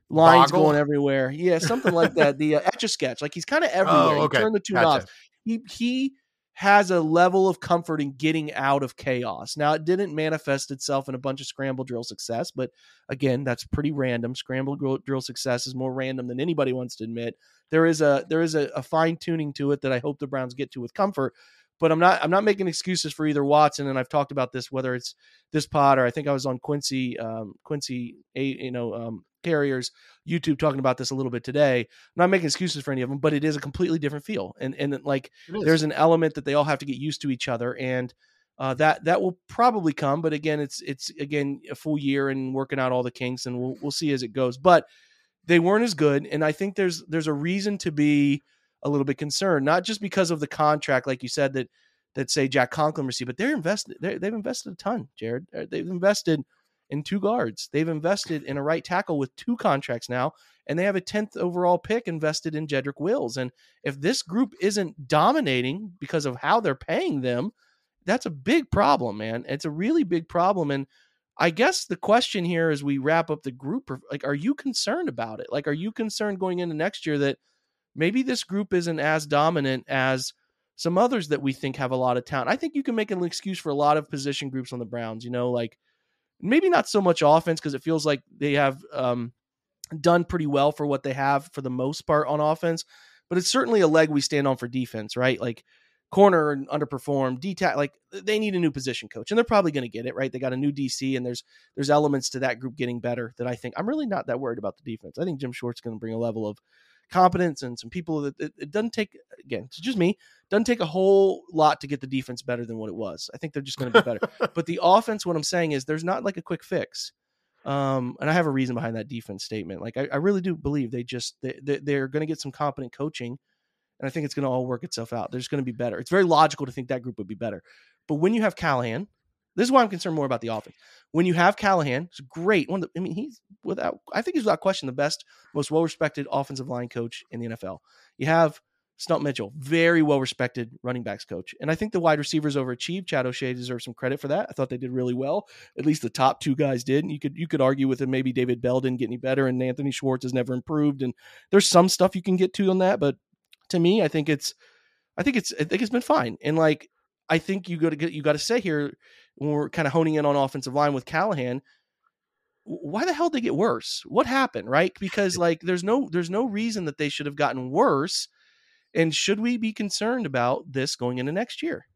lines Boggle? going everywhere? Yeah, something like that. The uh, etch a sketch, like he's kind of everywhere. Oh, okay. Turn the two gotcha. knobs. He he has a level of comfort in getting out of chaos. Now, it didn't manifest itself in a bunch of scramble drill success, but again, that's pretty random. Scramble drill success is more random than anybody wants to admit. There is a there is a, a fine tuning to it that I hope the Browns get to with comfort. But I'm not I'm not making excuses for either Watson, and I've talked about this whether it's this pod or I think I was on Quincy um, Quincy a you know um, Carrier's YouTube talking about this a little bit today. I'm not making excuses for any of them, but it is a completely different feel, and and like there's an element that they all have to get used to each other, and uh, that that will probably come. But again, it's it's again a full year and working out all the kinks, and we'll we'll see as it goes. But they weren't as good, and I think there's there's a reason to be a little bit concerned, not just because of the contract, like you said that that say Jack Conklin received, but they're invested. they have invested a ton, Jared. They've invested in two guards. They've invested in a right tackle with two contracts now, and they have a 10th overall pick invested in Jedrick Wills. And if this group isn't dominating because of how they're paying them, that's a big problem, man. It's a really big problem. And I guess the question here as we wrap up the group, like, are you concerned about it? Like, are you concerned going into next year that maybe this group isn't as dominant as some others that we think have a lot of talent? I think you can make an excuse for a lot of position groups on the Browns, you know, like maybe not so much offense because it feels like they have um, done pretty well for what they have for the most part on offense, but it's certainly a leg we stand on for defense, right? Like corner underperformed, DTAC, like they need a new position coach, and they're probably going to get it right. They got a new DC, and there's there's elements to that group getting better that I think I'm really not that worried about the defense. I think Jim Schwartz going to bring a level of competence and some people that it, it, doesn't take again it's just me doesn't take a whole lot to get the defense better than what it was. I think they're just going to be better. But the offense what i'm saying is there's not like a quick fix. Um, and i have a reason behind that defense statement. Like i, I really do believe they just they, they, are going to get some competent coaching and i think it's going to all work itself out. There's going to be better. It's very logical to think that group would be better. But when you have callahan this is why I'm concerned more about the offense. When you have Callahan, it's great. One, the, I mean, he's without. I think he's without question the best, most well-respected offensive line coach in the NFL. You have Stump Mitchell, very well-respected running backs coach, and I think the wide receivers overachieved. Chad O'Shea deserves some credit for that. I thought they did really well. At least the top two guys did. And you could you could argue with it. Maybe David Bell didn't get any better, and Anthony Schwartz has never improved. And there's some stuff you can get to on that, but to me, I think it's, I think it's, I think it's been fine. And like, I think you got to get, you got to say here when we're kind of honing in on offensive line with Callahan, why the hell did they get worse? What happened, right? Because like there's no there's no reason that they should have gotten worse. And should we be concerned about this going into next year?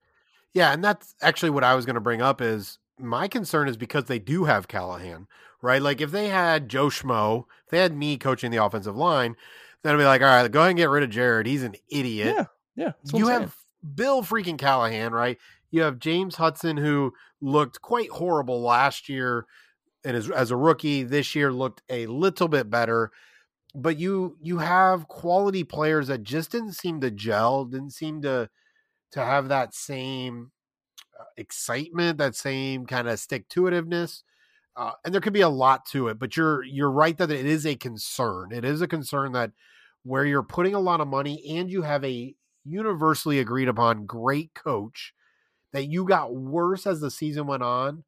Yeah, and that's actually what I was going to bring up is my concern is because they do have Callahan, right? Like if they had Joe Schmo, if they had me coaching the offensive line, then I'd be like, all right, go ahead and get rid of Jared. He's an idiot. Yeah, yeah. You have Bill freaking Callahan, right? You have James Hudson, who looked quite horrible last year and as, as a rookie this year looked a little bit better. But you you have quality players that just didn't seem to gel didn't seem to to have that same uh, excitement that same kind of stick to itiveness uh, and there could be a lot to it but you're you're right that it is a concern. It is a concern that where you're putting a lot of money and you have a universally agreed upon great coach that you got worse as the season went on,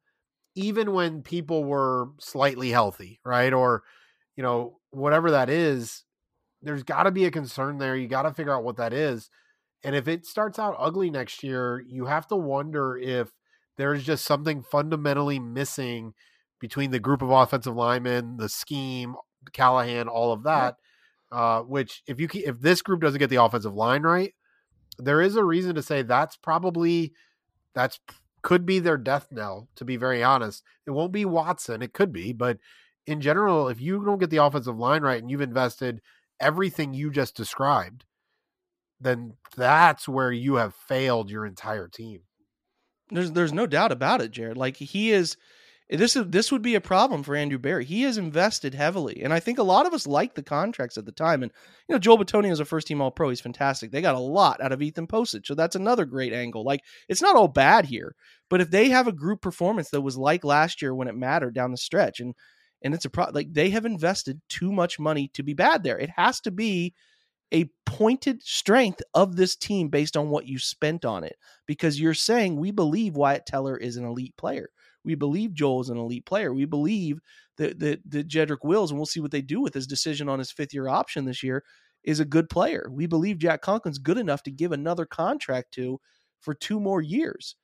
even when people were slightly healthy, right? Or, you know, whatever that is, there's got to be a concern there. You got to figure out what that is. And if it starts out ugly next year, you have to wonder if there's just something fundamentally missing between the group of offensive linemen, the scheme, Callahan, all of that. Uh, which if you if this group doesn't get the offensive line right, there is a reason to say that's probably that's could be their death knell. To be very honest, it won't be Watson. It could be, but in general, if you don't get the offensive line right and you've invested everything you just described, then that's where you have failed your entire team. There's there's no doubt about it, Jared. Like he is this is this would be a problem for Andrew Berry. He has invested heavily, and I think a lot of us liked the contracts at the time. And you know, Joel Bitonio is a first team All Pro. He's fantastic. They got a lot out of Ethan Pocic, so that's another great angle. Like it's not all bad here, but if they have a group performance that was like last year when it mattered down the stretch, and and it's a pro like they have invested too much money to be bad there. It has to be a pointed strength of this team based on what you spent on it because you're saying we believe Wyatt Teller is an elite player. We believe Joel is an elite player. We believe that that, that Jedrick Wills, and we'll see what they do with his decision on his fifth year option this year, is a good player. We believe Jack Conklin's good enough to give another contract to for two more years.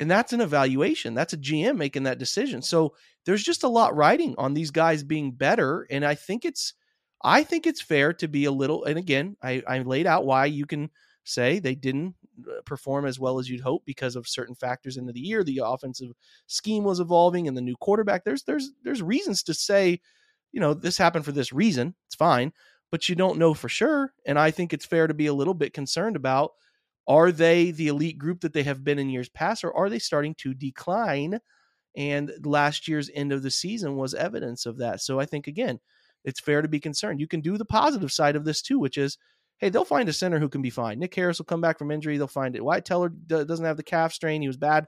And that's an evaluation. That's a GM making that decision. So there's just a lot riding on these guys being better. And I think it's I think it's fair to be a little and again, I, I laid out why you can say they didn't perform as well as you'd hope because of certain factors into the year. The offensive scheme was evolving and the new quarterback. There's there's there's reasons to say, you know, this happened for this reason. It's fine, but you don't know for sure. And I think it's fair to be a little bit concerned about are they the elite group that they have been in years past, or are they starting to decline? And last year's end of the season was evidence of that. So I think again, it's fair to be concerned. You can do the positive side of this too, which is hey, they'll find a center who can be fine. Nick Harris will come back from injury. They'll find it. Wyatt Teller doesn't have the calf strain. He was bad.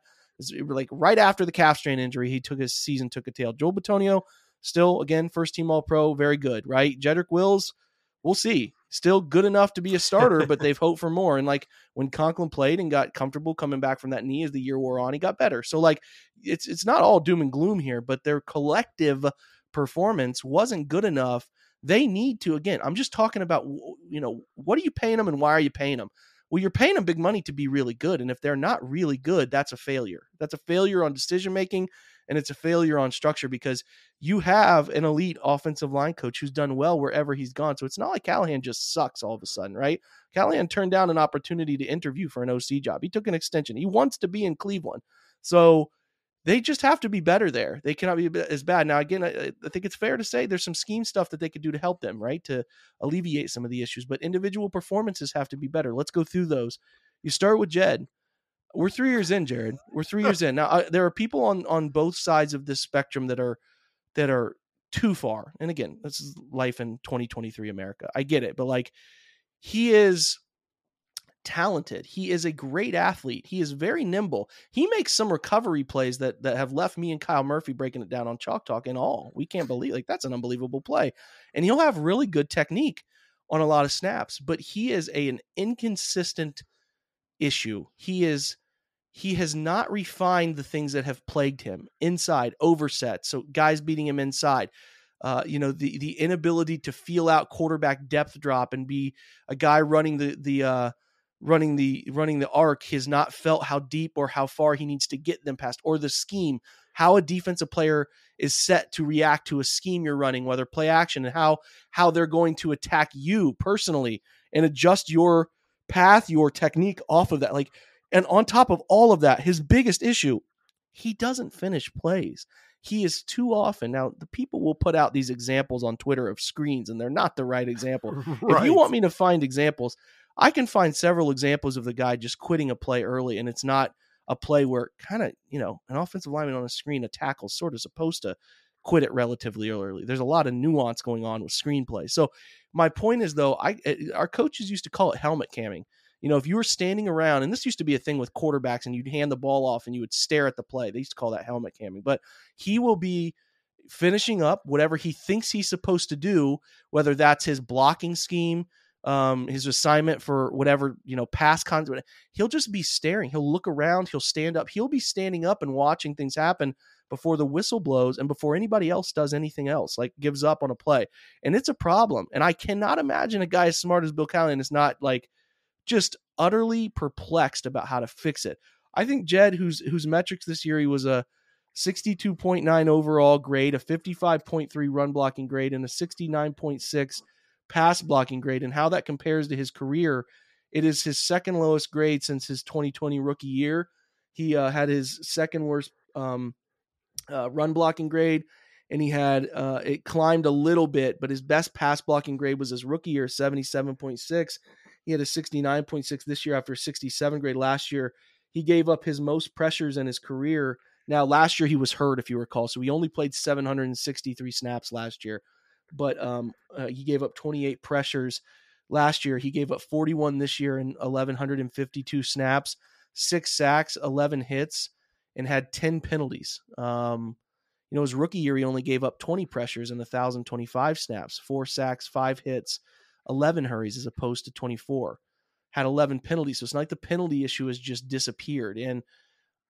Like right after the calf strain injury, he took his season, took a tail. Joel Bitonio, still again first team All Pro, very good. Right, Jedrick Wills, we'll see. Still good enough to be a starter, but they've hoped for more. And like when Conklin played and got comfortable coming back from that knee as the year wore on, he got better. So like it's it's not all doom and gloom here, but their collective performance wasn't good enough they need to again. I'm just talking about you know what are you paying them and why are you paying them? Well, you're paying them big money to be really good, and if they're not really good, that's a failure. That's a failure on decision making, and it's a failure on structure because you have an elite offensive line coach who's done well wherever he's gone. So it's not like Callahan just sucks all of a sudden, right? Callahan turned down an opportunity to interview for an OC job. He took an extension. He wants to be in Cleveland. So they just have to be better there. They cannot be as bad. Now, again, I, I, think it's fair to say there's some scheme stuff that they could do to help them, right? To alleviate some of the issues, but individual performances have to be better. Let's go through those. You start with Jed. We're three years in, Jared. We're three years in. Now, I, there are people on on both sides of this spectrum that are that are too far. And again, this is life in 2023 America. I get it, but like he is talented. He is a great athlete. He is very nimble. He makes some recovery plays that that have left me and Kyle Murphy breaking it down on Chalk Talk and all. We can't believe like that's an unbelievable play. And he'll have really good technique on a lot of snaps, but he is a, an inconsistent issue. He is he has not refined the things that have plagued him inside overset. So guys beating him inside. Uh, you know the the inability to feel out quarterback depth drop and be a guy running the the uh, running the running the arc has not felt how deep or how far he needs to get them past or the scheme how a defensive player is set to react to a scheme you're running whether play action and how how they're going to attack you personally and adjust your path your technique off of that like and on top of all of that his biggest issue he doesn't finish plays he is too often now the people will put out these examples on twitter of screens and they're not the right example right. if you want me to find examples I can find several examples of the guy just quitting a play early, and it's not a play where kind of you know an offensive lineman on a screen, a tackle, sort of supposed to quit it relatively early. There's a lot of nuance going on with screenplay. So my point is though, I eh, our coaches used to call it helmet camming. You know, if you were standing around, and this used to be a thing with quarterbacks, and you'd hand the ball off and you would stare at the play. They used to call that helmet camming. But he will be finishing up whatever he thinks he's supposed to do, whether that's his blocking scheme, um, his assignment for whatever you know pass content. He'll just be staring. He'll look around. He'll stand up. He'll be standing up and watching things happen before the whistle blows and before anybody else does anything else, like gives up on a play. And it's a problem. And I cannot imagine a guy as smart as Bill Callahan is not like just utterly perplexed about how to fix it. I think Jed, whose whose metrics this year, he was a 62.9 overall grade, a 55.3 run blocking grade, and a 69.6 pass blocking grade. And how that compares to his career, it is his second lowest grade since his 2020 rookie year. He uh, had his second worst um, uh, run blocking grade, and he had uh, it climbed a little bit, but his best pass blocking grade was his rookie year, 77.6. He had a 69.6 this year after 67 grade last year. He gave up his most pressures in his career. Now, last year he was hurt, if you recall, so he only played 763 snaps last year. But um, uh, he gave up 28 pressures last year. He gave up 41 this year in 1,152 snaps, six sacks, 11 hits, and had 10 penalties. Um, you know, his rookie year, he only gave up 20 pressures and 1,025 snaps, four sacks, five hits, 11 hurries as opposed to 24. Had 11 penalties. So it's not like the penalty issue has just disappeared. And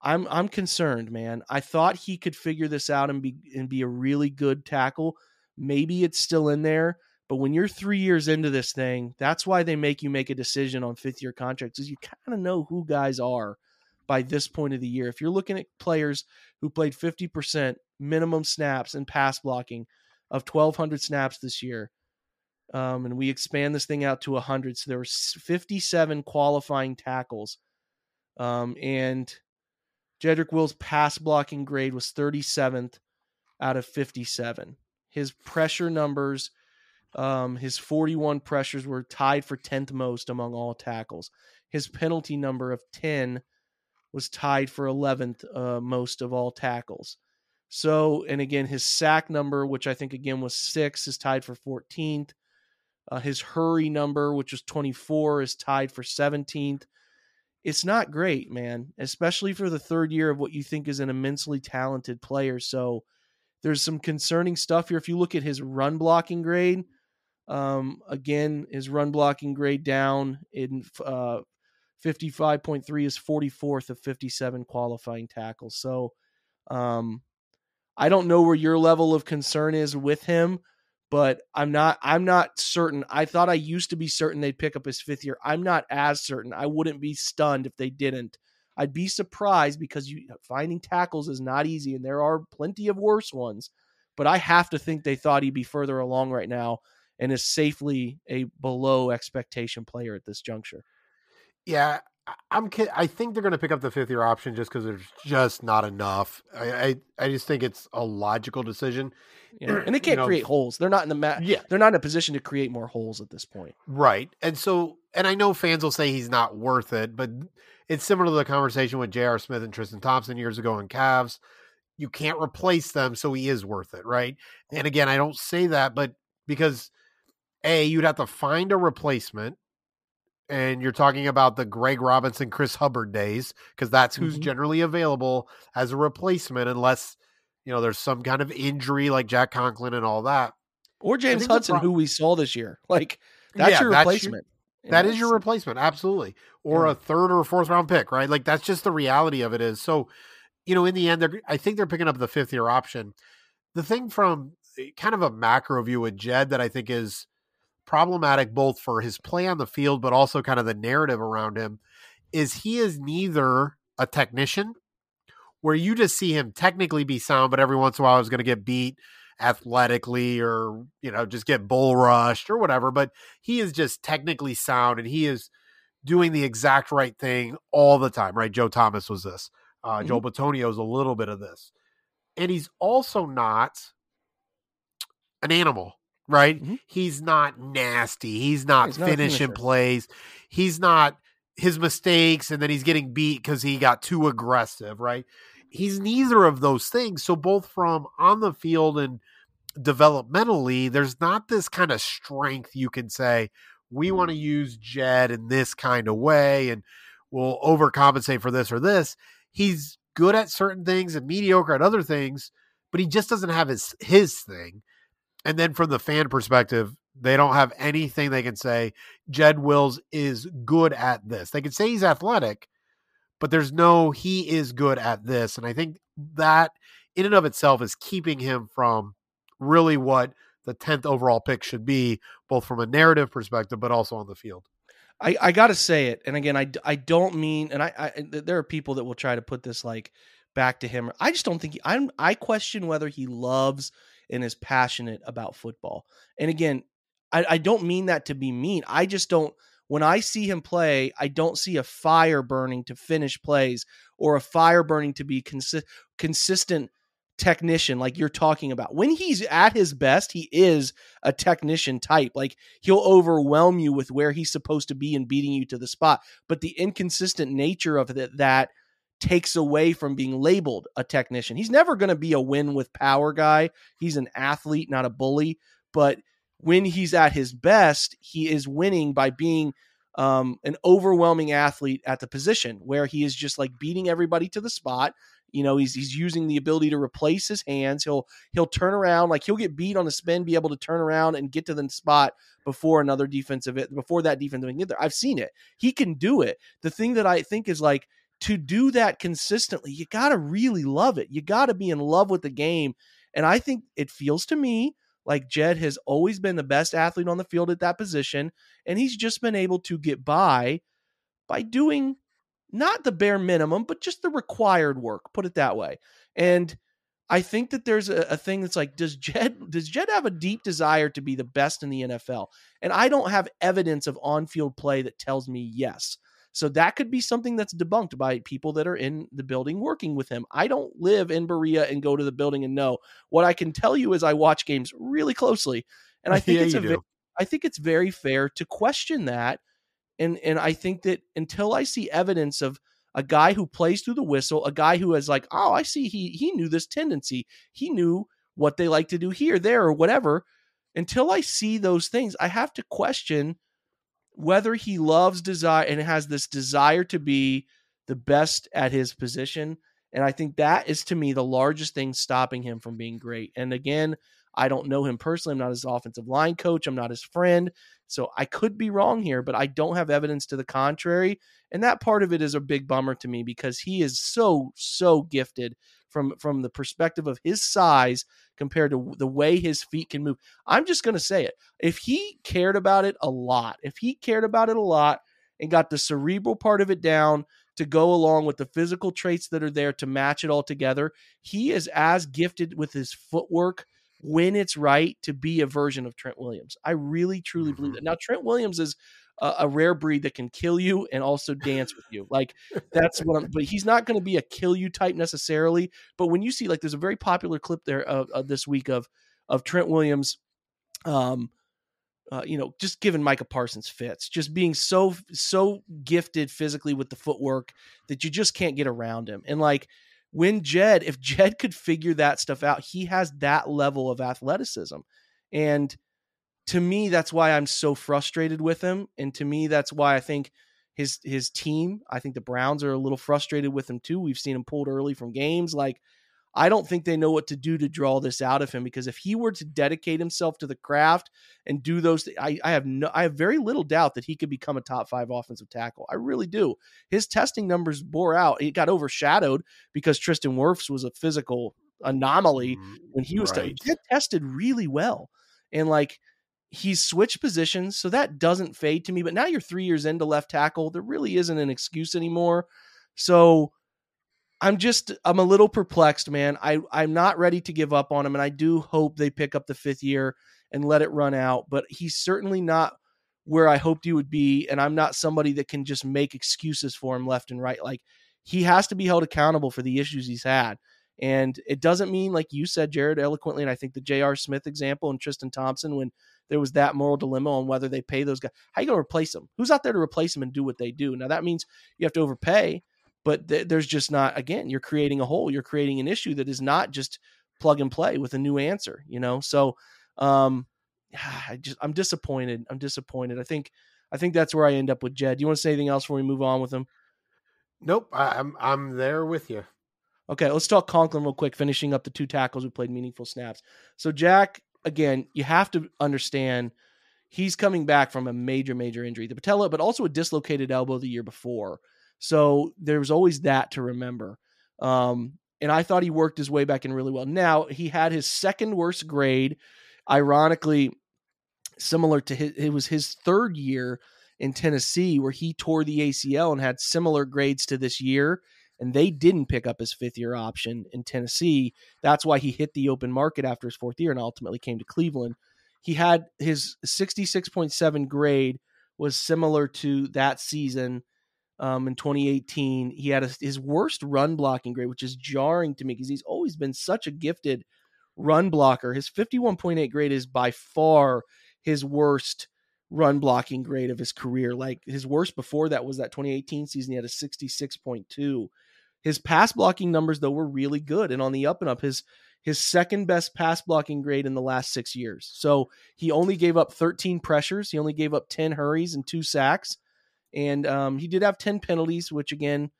I'm I'm concerned, man. I thought he could figure this out and be and be a really good tackle. Maybe it's still in there, but when you're three years into this thing, that's why they make you make a decision on fifth year contracts, is you kind of know who guys are by this point of the year. If you're looking at players who played 50% minimum snaps and pass blocking of 1,200 snaps this year, um, and we expand this thing out to 100, so there were 57 qualifying tackles, um, and Jedrick Will's pass blocking grade was 37th out of 57. His pressure numbers, um, his 41 pressures were tied for 10th most among all tackles. His penalty number of 10 was tied for 11th uh, most of all tackles. So, and again, his sack number, which I think again was six, is tied for 14th. Uh, his hurry number, which was 24, is tied for 17th. It's not great, man, especially for the third year of what you think is an immensely talented player. So there's some concerning stuff here. If you look at his run blocking grade, um, again, his run blocking grade down in uh, 55.3 is 44th of 57 qualifying tackles. So um, I don't know where your level of concern is with him, but I'm not I'm not certain. I thought I used to be certain they'd pick up his fifth year. I'm not as certain. I wouldn't be stunned if they didn't. I'd be surprised because you finding tackles is not easy and there are plenty of worse ones. But I have to think they thought he'd be further along right now and is safely a below expectation player at this juncture. Yeah, I'm. I think they're going to pick up the fifth year option just because there's just not enough. I, I, I just think it's a logical decision. Yeah. And they can't you know, create holes. They're not in the mat. Yeah, they're not in a position to create more holes at this point. Right. And so, and I know fans will say he's not worth it, but it's similar to the conversation with J.R. Smith and Tristan Thompson years ago in Cavs. You can't replace them, so he is worth it, right? And again, I don't say that, but because a you'd have to find a replacement and you're talking about the Greg Robinson, Chris Hubbard days, because that's who's mm-hmm. generally available as a replacement, unless you know there's some kind of injury like Jack Conklin and all that, or James Hudson, pro- who we saw this year. Like that's yeah, your replacement. That's your, your replacement, absolutely, or yeah. a third or fourth round pick, right? Like that's just the reality of it. Is so, you know, in the end, I think they're picking up the fifth year option. The thing from eh, kind of a macro view with Jed that I think is problematic both for his play on the field, but also kind of the narrative around him, is he is neither a technician where you just see him technically be sound, but every once in a while he's going to get beat athletically or, you know, just get bull rushed or whatever. But he is just technically sound and he is doing the exact right thing all the time, right? Joe Thomas was this. Uh, mm-hmm. Joe Bitonio is a little bit of this. And he's also not an animal right? Mm-hmm. He's not nasty. He's not he's finishing not plays. He's not his mistakes and then he's getting beat because he got too aggressive, right? He's neither of those things. So both from on the field and developmentally, there's not this kind of strength you can say, we want to use Jed in this kind of way and we'll overcompensate for this or this. He's good at certain things and mediocre at other things, but he just doesn't have his his thing. And then from the fan perspective, They don't have anything they can say. Jed Wills is good at this. They can say he's athletic, but there's no he is good at this. And I think that in and of itself is keeping him from really what the 10th overall pick should be, both from a narrative perspective, but also on the field. I, I got to say it. And again, I, I don't mean, and I, I, there are people that will try to put this like back to him. I just don't think I'm, I question whether he loves and is passionate about football. And again, I, I don't mean that to be mean. I just don't. When I see him play, I don't see a fire burning to finish plays or a fire burning to be consi- consistent technician like you're talking about. When he's at his best, he is a technician type. Like he'll overwhelm you with where he's supposed to be and beating you to the spot. But the inconsistent nature of it, that takes away from being labeled a technician. He's never going to be a win with power guy. He's an athlete, not a bully. But when he's at his best, he is winning by being um, an overwhelming athlete at the position where he is just like beating everybody to the spot. You know, he's he's using the ability to replace his hands. He'll he'll turn around like he'll get beat on a spin, be able to turn around and get to the spot before another defensive before that defensive can get there. I've seen it. He can do it. The thing that I think is like to do that consistently, you got to really love it. You got to be in love with the game. And I think it feels to me like Jed has always been the best athlete on the field at that position. And he's just been able to get by by doing not the bare minimum, but just the required work, put it that way. And I think that there's a, a, thing that's like, does Jed does Jed have a deep desire to be the best in the NFL? And I don't have evidence of on-field play that tells me yes. So that could be something that's debunked by people that are in the building working with him. I don't live in Berea and go to the building and know. What I can tell you is I watch games really closely, and I think yeah, it's a very, I think it's very fair to question that. And and I think that until I see evidence of a guy who plays through the whistle, a guy who is like, oh, I see he he knew this tendency, he knew what they like to do here, there, or whatever. Until I see those things, I have to question whether he loves desire and has this desire to be the best at his position. And I think that is to me the largest thing stopping him from being great. And again, I don't know him personally. I'm not his offensive line coach. I'm not his friend. So I could be wrong here, but I don't have evidence to the contrary. And that part of it is a big bummer to me because he is so, so gifted from from the perspective of his size compared to the way his feet can move. I'm just going to say it. If he cared about it a lot, if he cared about it a lot and got the cerebral part of it down to go along with the physical traits that are there to match it all together, he is as gifted with his footwork when it's right to be a version of Trent Williams. I really truly believe mm-hmm. that. Now Trent Williams is a, a, rare breed that can kill you and also dance with you. Like that's what I'm. But he's not going to be a kill you type necessarily. But when you see like, there's a very popular clip there of, of this week of of Trent Williams. Um, uh, you know, just giving Micah Parsons fits, just being so so gifted physically with the footwork that you just can't get around him. And like when Jed, if Jed could figure that stuff out, he has that level of athleticism. And to me, that's why I'm so frustrated with him. And to me, that's why I think his his team, I think the Browns are a little frustrated with him too. We've seen him pulled early from games. Like, I don't think they know what to do to draw this out of him because if he were to dedicate himself to the craft and do those, I, I have no, I have very little doubt that he could become a top five offensive tackle. I really do. His testing numbers bore out. It got overshadowed because Tristan Wirfs was a physical anomaly mm, when he was right. t- tested really well. And like he's switched positions, so that doesn't fade to me. But now you're three years into left tackle. There really isn't an excuse anymore. So I'm just I'm a little perplexed, man. I I'm not ready to give up on him, and I do hope they pick up the fifth year and let it run out. But he's certainly not where I hoped he would be, and I'm not somebody that can just make excuses for him left and right. Like he has to be held accountable for the issues he's had. And it doesn't mean, like you said, Jared, eloquently, and I think the J.R. Smith example and Tristan Thompson, when there was that moral dilemma on whether they pay those guys. How you going to replace them? Who's out there to replace them and do what they do? Now that means you have to overpay, but th- there's just not. Again, you're creating a hole. You're creating an issue that is not just plug and play with a new answer. You know, so um, I just I'm disappointed. I'm disappointed. I think I think that's where I end up with Jed. Do you want to say anything else before we move on with him? Nope, I, I'm I'm there with you. Okay, let's talk Conklin real quick, finishing up the two tackles who played meaningful snaps. So Jack again, you have to understand he's coming back from a major, major injury, the patella, but also a dislocated elbow the year before. So there was always that to remember. Um, and I thought he worked his way back in really well. Now he had his second worst grade, ironically, similar to his. It was his third year in Tennessee where he tore the ACL and had similar grades to this year. And they didn't pick up his fifth year option in Tennessee. That's why he hit the open market after his fourth year and ultimately came to Cleveland. He had his 66.7 grade was similar to that season um, in 2018. He had a, his worst run blocking grade, which is jarring to me because he's always been such a gifted run blocker. His 51.8 grade is by far his worst run blocking grade of his career. Like his worst before that was that 2018 season. He had a 66.2. His pass blocking numbers though were really good and on the up and up. His his second best pass blocking grade in the last six years. So he only gave up 13 pressures. He only gave up 10 hurries and two sacks. And um, he did have 10 penalties, which again,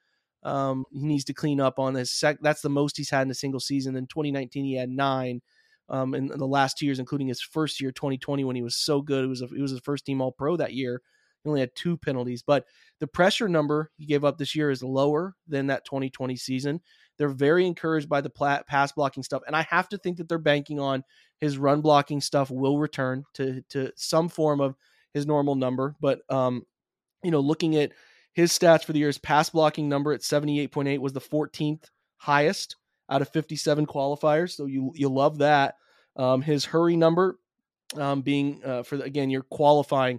um, he needs to clean up on. His sec- that's the most he's had in a single season. In 2019, he had nine. Um, in, the last two years, including his first year, 2020, when he was so good, it was a, he was his first team All Pro that year. He only had two penalties, but the pressure number he gave up this year is lower than that 2020 season. They're very encouraged by the pass blocking stuff, and I have to think that they're banking on his run blocking stuff will return to to some form of his normal number. But um, you know, looking at his stats for the year's pass blocking number at 78.8 was the 14th highest out of 57 qualifiers. So you you love that. Um, his hurry number um, being uh, for again you're qualifying.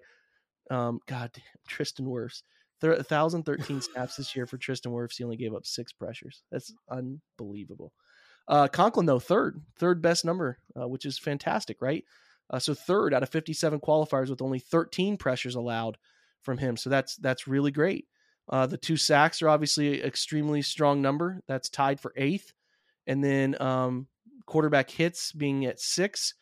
Um, God damn, Tristan Wirfs. 1,013 snaps this year for Tristan Wirfs. He only gave up six pressures. That's unbelievable. Uh, Conklin, though, third, third best number, uh, which is fantastic, right? Uh, so third out of 57 qualifiers with only 13 pressures allowed from him. So that's that's really great. Uh, the two sacks are obviously an extremely strong number. That's tied for eighth. And then um, quarterback hits being at six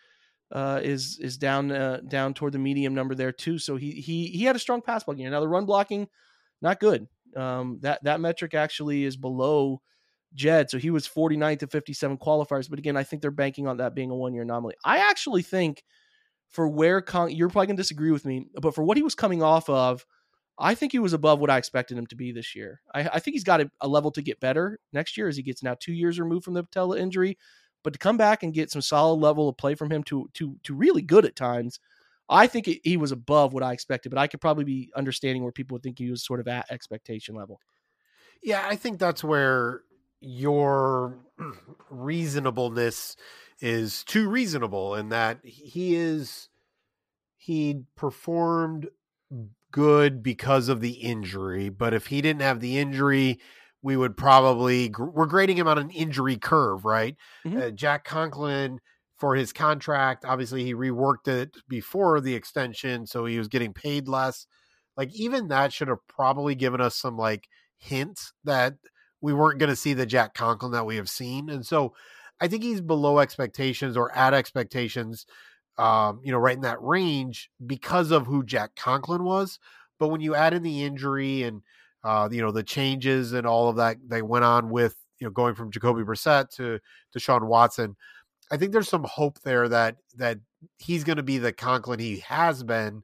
uh, is is down uh, down toward the medium number there too. So he he he had a strong pass blocking. Now the run blocking not good. Um, that that metric actually is below Jed. So he was 49 to 57 qualifiers. But again, I think they're banking on that being a one year anomaly. I actually think for where Con- you're probably gonna disagree with me, but for what he was coming off of, I think he was above what I expected him to be this year. I, I think he's got a, a, level to get better next year as he gets now two years removed from the patella injury. But to come back and get some solid level of play from him to to to really good at times, I think it, he was above what I expected, but I could probably be understanding where people would think he was sort of at expectation level. Yeah, I think that's where your reasonableness is too reasonable in that he is he performed good because of the injury, but if he didn't have the injury, we would probably we're grading him on an injury curve, right? Mm-hmm. Uh, Jack Conklin for his contract. Obviously, he reworked it before the extension, so he was getting paid less. Like even that should have probably given us some like hints that we weren't going to see the Jack Conklin that we have seen, and so I think he's below expectations or at expectations. Um, you know, right in that range because of who Jack Conklin was. But when you add in the injury and uh, you know the changes and all of that they went on with you know going from Jacoby Brissett to to Sean Watson, I think there's some hope there that that he's going to be the Conklin he has been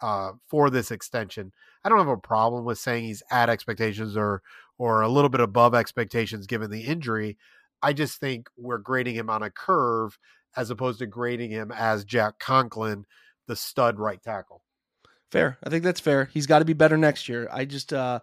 uh, for this extension. I don't have a problem with saying he's at expectations or or a little bit above expectations given the injury. I just think we're grading him on a curve as opposed to grading him as Jack Conklin, the stud right tackle. Fair. I think that's fair. He's got to be better next year. I just uh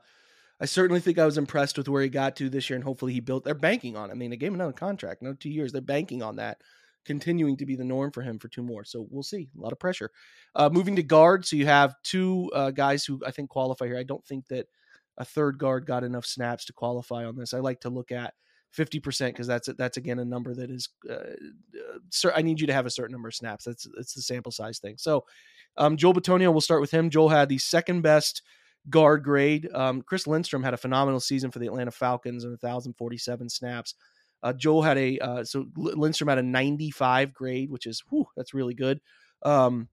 I certainly think I was impressed with where he got to this year, and hopefully he built. They're banking on. It. I mean, they gave him another contract, no two years. They're banking on that continuing to be the norm for him for two more. So we'll see. A lot of pressure. Uh, moving to guard, so you have two uh, guys who I think qualify here. I don't think that a third guard got enough snaps to qualify on this. I like to look at 50% because that's that's again a number that is uh, uh I need you to have a certain number of snaps. That's it's the sample size thing. So um, Joel Bitonio, we'll start with him. Joel had the second best guard grade. Um, Chris Lindstrom had a phenomenal season for the Atlanta Falcons and 1,047 snaps. Uh, Joel had a uh, so Lindstrom had a 95 grade, which is whew, that's really good. Um,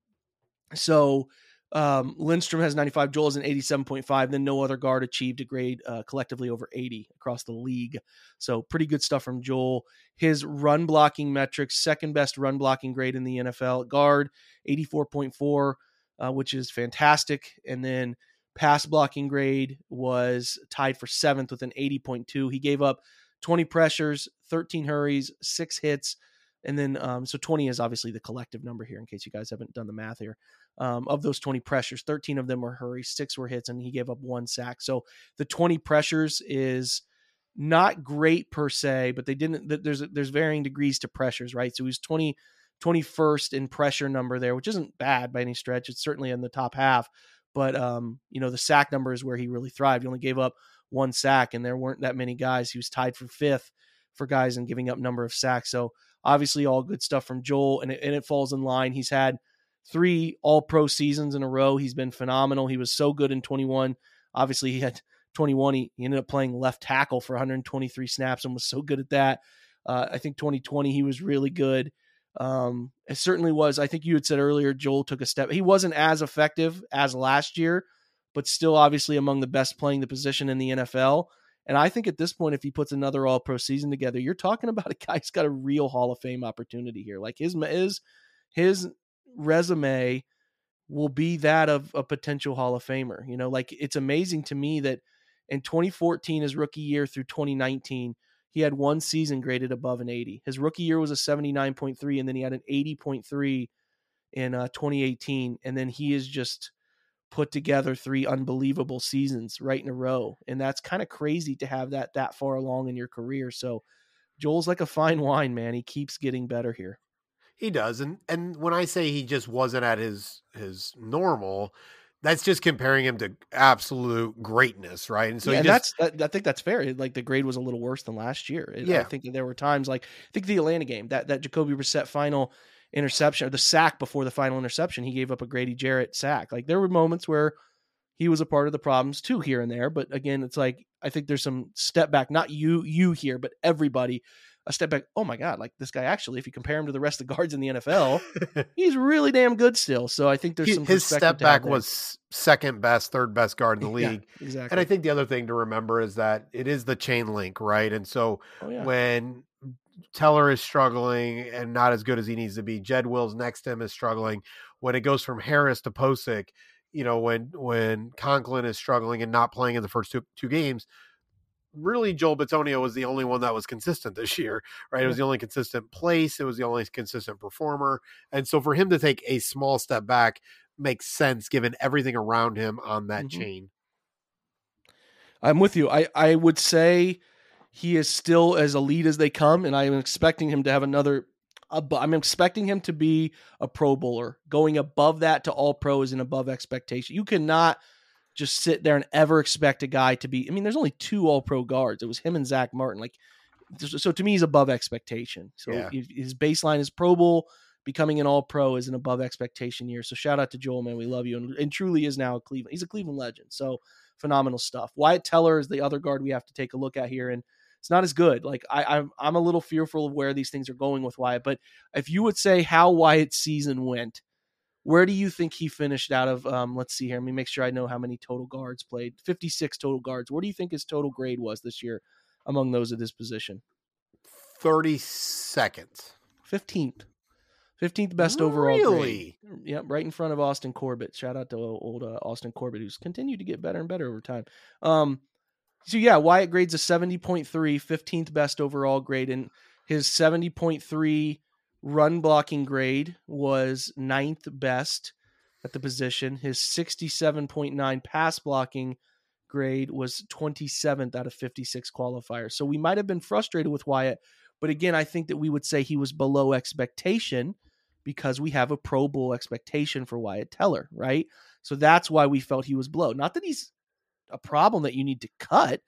so um, Lindstrom has 95, Joel is an 87.5. Then no other guard achieved a grade uh, collectively over 80 across the league. So pretty good stuff from Joel. His run blocking metrics, second best run blocking grade in the NFL. Guard 84.4 uh, which is fantastic. And then pass blocking grade was tied for seventh with an 80.2. He gave up 20 pressures, 13 hurries, six hits, and then um, so 20 is obviously the collective number here in case you guys haven't done the math here. Um, of those 20 pressures 13 of them were hurries six were hits and he gave up one sack. So the 20 pressures is not great per se but they didn't there's there's varying degrees to pressures right? So he was 20 21st in pressure number there which isn't bad by any stretch. It's certainly in the top half but um, you know the sack number is where he really thrived he only gave up one sack and there weren't that many guys he was tied for fifth for guys and giving up number of sacks so Obviously, all good stuff from Joel, and it, and it falls in line. He's had three All Pro seasons in a row. He's been phenomenal. He was so good in 21. Obviously, he had 21. He, he ended up playing left tackle for 123 snaps and was so good at that. Uh, I think 2020 he was really good. Um, it certainly was. I think you had said earlier Joel took a step. He wasn't as effective as last year, but still obviously among the best playing the position in the NFL. And I think at this point, if he puts another All Pro season together, you're talking about a guy who's got a real Hall of Fame opportunity here. Like his his his resume will be that of a potential Hall of Famer. You know, like it's amazing to me that in 2014, his rookie year through 2019, he had one season graded above an 80. His rookie year was a 79.3, and then he had an 80.3 in uh, 2018, and then he is just put together three unbelievable seasons right in a row and that's kind of crazy to have that that far along in your career so joel's like a fine wine man he keeps getting better here he does and and when i say he just wasn't at his his normal that's just comparing him to absolute greatness, right? And so yeah, just, that's I think that's fair. Like the grade was a little worse than last year. Yeah, I think that there were times like I think the Atlanta game that that Jacoby Brissett final interception or the sack before the final interception, he gave up a Grady Jarrett sack. Like there were moments where he was a part of the problems too here and there. But again, it's like I think there's some step back, not you you here, but everybody a step back. Oh my God, like this guy actually, if you compare him to the rest of the guards in the NFL, he's really damn good still. So I think there's he, some his step back was second best, third best guard in the league. Yeah, exactly. And I think the other thing to remember is that it is the chain link, right? And so oh, yeah. when Teller is struggling and not as good as he needs to be. Jed Wills next to him is struggling. When it goes from Harris to Pocic, you know, when when Conklin is struggling and not playing in the first two two games, really Joel Bitonio was the only one that was consistent this year, right? It was the only consistent place, it was the only consistent performer. And so for him to take a small step back makes sense given everything around him on that mm-hmm. chain. I'm with you. I I would say he is still as elite as they come, and I am expecting him to have another. I'm expecting him to be a Pro Bowler. Going above that to All Pro is an above expectation. You cannot just sit there and ever expect a guy to be. I mean, there's only two All Pro guards. It was him and Zach Martin. Like, so to me, he's above expectation. So yeah. his baseline is Pro Bowl. Becoming an All Pro is an above expectation year. So shout out to Joel, man. We love you, and, and truly is now a Cleveland. He's a Cleveland legend. So phenomenal stuff. Wyatt Teller is the other guard we have to take a look at here, and it's not as good. Like I, I'm, I'm a little fearful of where these things are going with Wyatt. But if you would say how Wyatt's season went, where do you think he finished out of? Um, let's see here. Let me make sure I know how many total guards played. 56 total guards. Where do you think his total grade was this year among those at this position? 32nd. 15th. 15th best overall really? grade. Yep, right in front of Austin Corbett. Shout out to old uh, Austin Corbett, who's continued to get better and better over time. Um, so yeah, Wyatt grades a 70.3, 15th best overall grade, and his 70.3 run blocking grade was ninth best at the position. His 67.9 pass blocking grade was 27th out of 56 qualifiers. So we might have been frustrated with Wyatt, but again, I think that we would say he was below expectation because we have a Pro Bowl expectation for Wyatt Teller, right? So that's why we felt he was below. Not that he's a problem that you need to cut.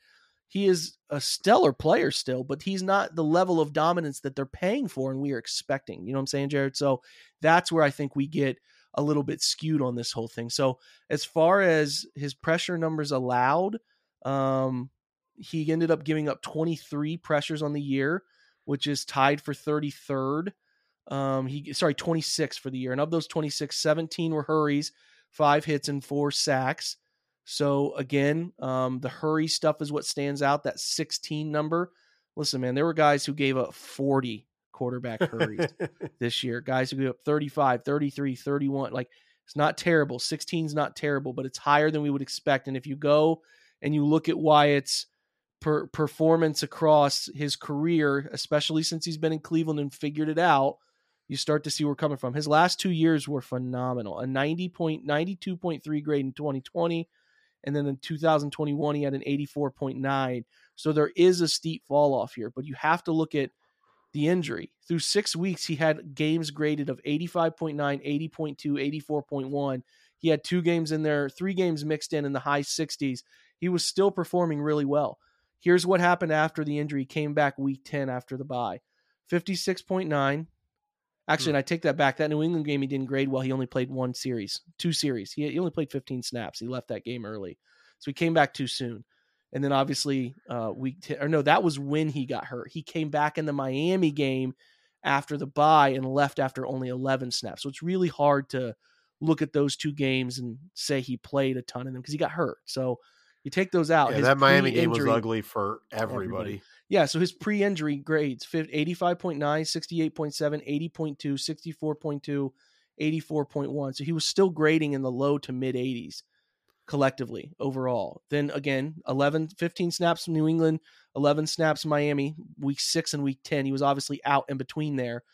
He is a stellar player still, but he's not the level of dominance that they're paying for and we are expecting. You know what I'm saying, Jared? So that's where I think we get a little bit skewed on this whole thing. So as far as his pressure numbers allowed, um, he ended up giving up 23 pressures on the year, which is tied for 33rd. Um, he sorry, 26 for the year, and of those 26, 17 were hurries, five hits, and four sacks. So again, um, the hurry stuff is what stands out. That 16 number. Listen, man, there were guys who gave up 40 quarterback hurries this year. Guys who gave up 35, 33, 31. Like It's not terrible. 16 is not terrible, but it's higher than we would expect. And if you go and you look at Wyatt's per- performance across his career, especially since he's been in Cleveland and figured it out, you start to see where we're coming from. His last two years were phenomenal. A 90 point, 92.3 grade in 2020. And then in 2021, he had an 84.9. So there is a steep fall off here, but you have to look at the injury. Through six weeks, he had games graded of 85.9, 80.2, 84.1. He had two games in there, three games mixed in in the high 60s. He was still performing really well. Here's what happened after the injury. Came back week 10 after the bye 56.9. Actually, and I take that back. That New England game, he didn't grade well. He only played one series, two series. He, he only played 15 snaps. He left that game early. So he came back too soon. And then obviously, uh, week 10, or no, that was when he got hurt. He came back in the Miami game after the bye and left after only 11 snaps. So it's really hard to look at those two games and say he played a ton of them because he got hurt. So you take those out. Yeah, that Miami game was ugly for everybody. everybody. Yeah, so his pre-injury grades 85.9, 68.7, 80.2, 64.2, 84.1. So he was still grading in the low to mid 80s collectively overall. Then again, 11 15 snaps from New England, 11 snaps Miami, week 6 and week 10. He was obviously out in between there.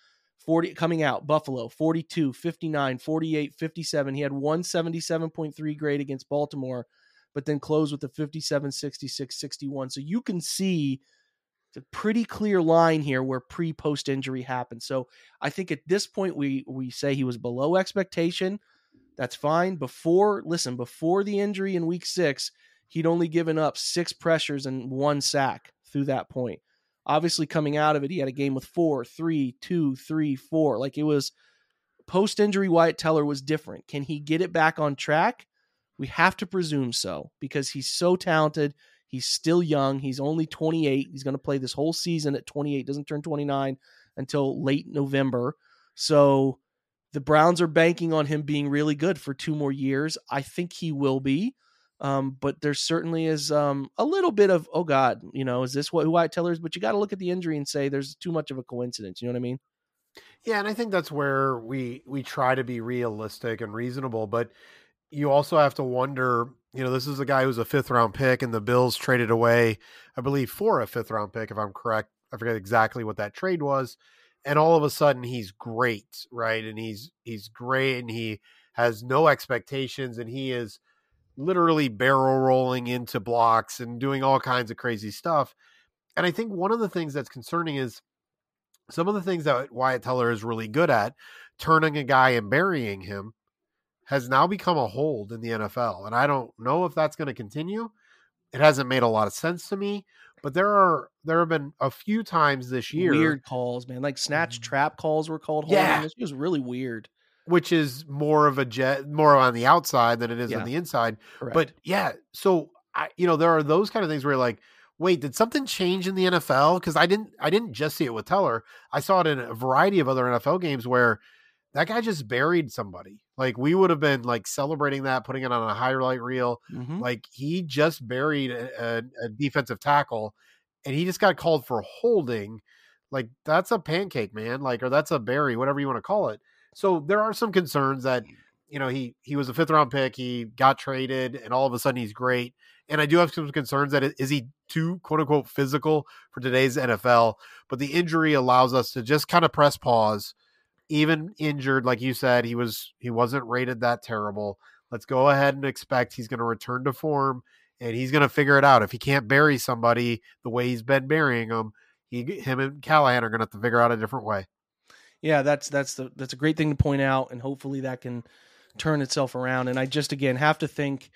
40 coming out Buffalo 42, 59, 48, 57. He had 177.3 grade against Baltimore, but then closed with a 57, 66, 61. So you can see it's a pretty clear line here where pre post injury happened. So I think at this point we we say he was below expectation. That's fine. Before listen, before the injury in week six, he'd only given up six pressures and one sack through that point. Obviously, coming out of it, he had a game with four, three, two, three, four. Like it was post injury. Wyatt Teller was different. Can he get it back on track? We have to presume so because he's so talented. He's still young. He's only 28. He's going to play this whole season at 28. Doesn't turn 29 until late November. So the Browns are banking on him being really good for two more years. I think he will be. Um, but there certainly is um, a little bit of, oh God, you know, is this what who Wyatt Teller is? But you got to look at the injury and say there's too much of a coincidence. You know what I mean? Yeah, and I think that's where we we try to be realistic and reasonable, but you also have to wonder, you know, this is a guy who's a fifth round pick and the Bills traded away, I believe, for a fifth round pick, if I'm correct. I forget exactly what that trade was. And all of a sudden he's great, right? And he's he's great and he has no expectations and he is literally barrel rolling into blocks and doing all kinds of crazy stuff. And I think one of the things that's concerning is some of the things that Wyatt Teller is really good at, turning a guy and burying him, has now become a hold in the NFL. And I don't know if that's going to continue. It hasn't made a lot of sense to me, but there are there have been a few times this year Weird calls, man. Like snatch mm-hmm. trap calls were called. holding. Yeah. This was really weird. which is more of a jet more on the outside than it is Yeah. on the inside. Correct. But yeah, so I you know there are those kind of things where you're like, wait, did something change in the NFL? Because I didn't I didn't just see it with Teller. I saw it in a variety of other NFL games where that guy just buried somebody. Like we would have been like celebrating that, putting it on a highlight reel. Mhm. Like he just buried a, a, a defensive tackle, and he just got called for holding. Like that's a pancake, man. Like or that's a berry, whatever you want to call it. So there are some concerns that you know he he was a fifth round pick, he got traded, and all of a sudden he's great. And I do have some concerns that is he too quote unquote physical for today's NFL. But the injury allows us to just kind of press pause. Even injured, like you said, he was he wasn't rated that terrible. Let's go ahead and expect he's going to return to form and he's going to figure it out. If he can't bury somebody the way he's been burying them, he him and Callahan are going to have to figure out a different way. Yeah, that's that's the that's a great thing to point out, and hopefully that can turn itself around. And I just again have to think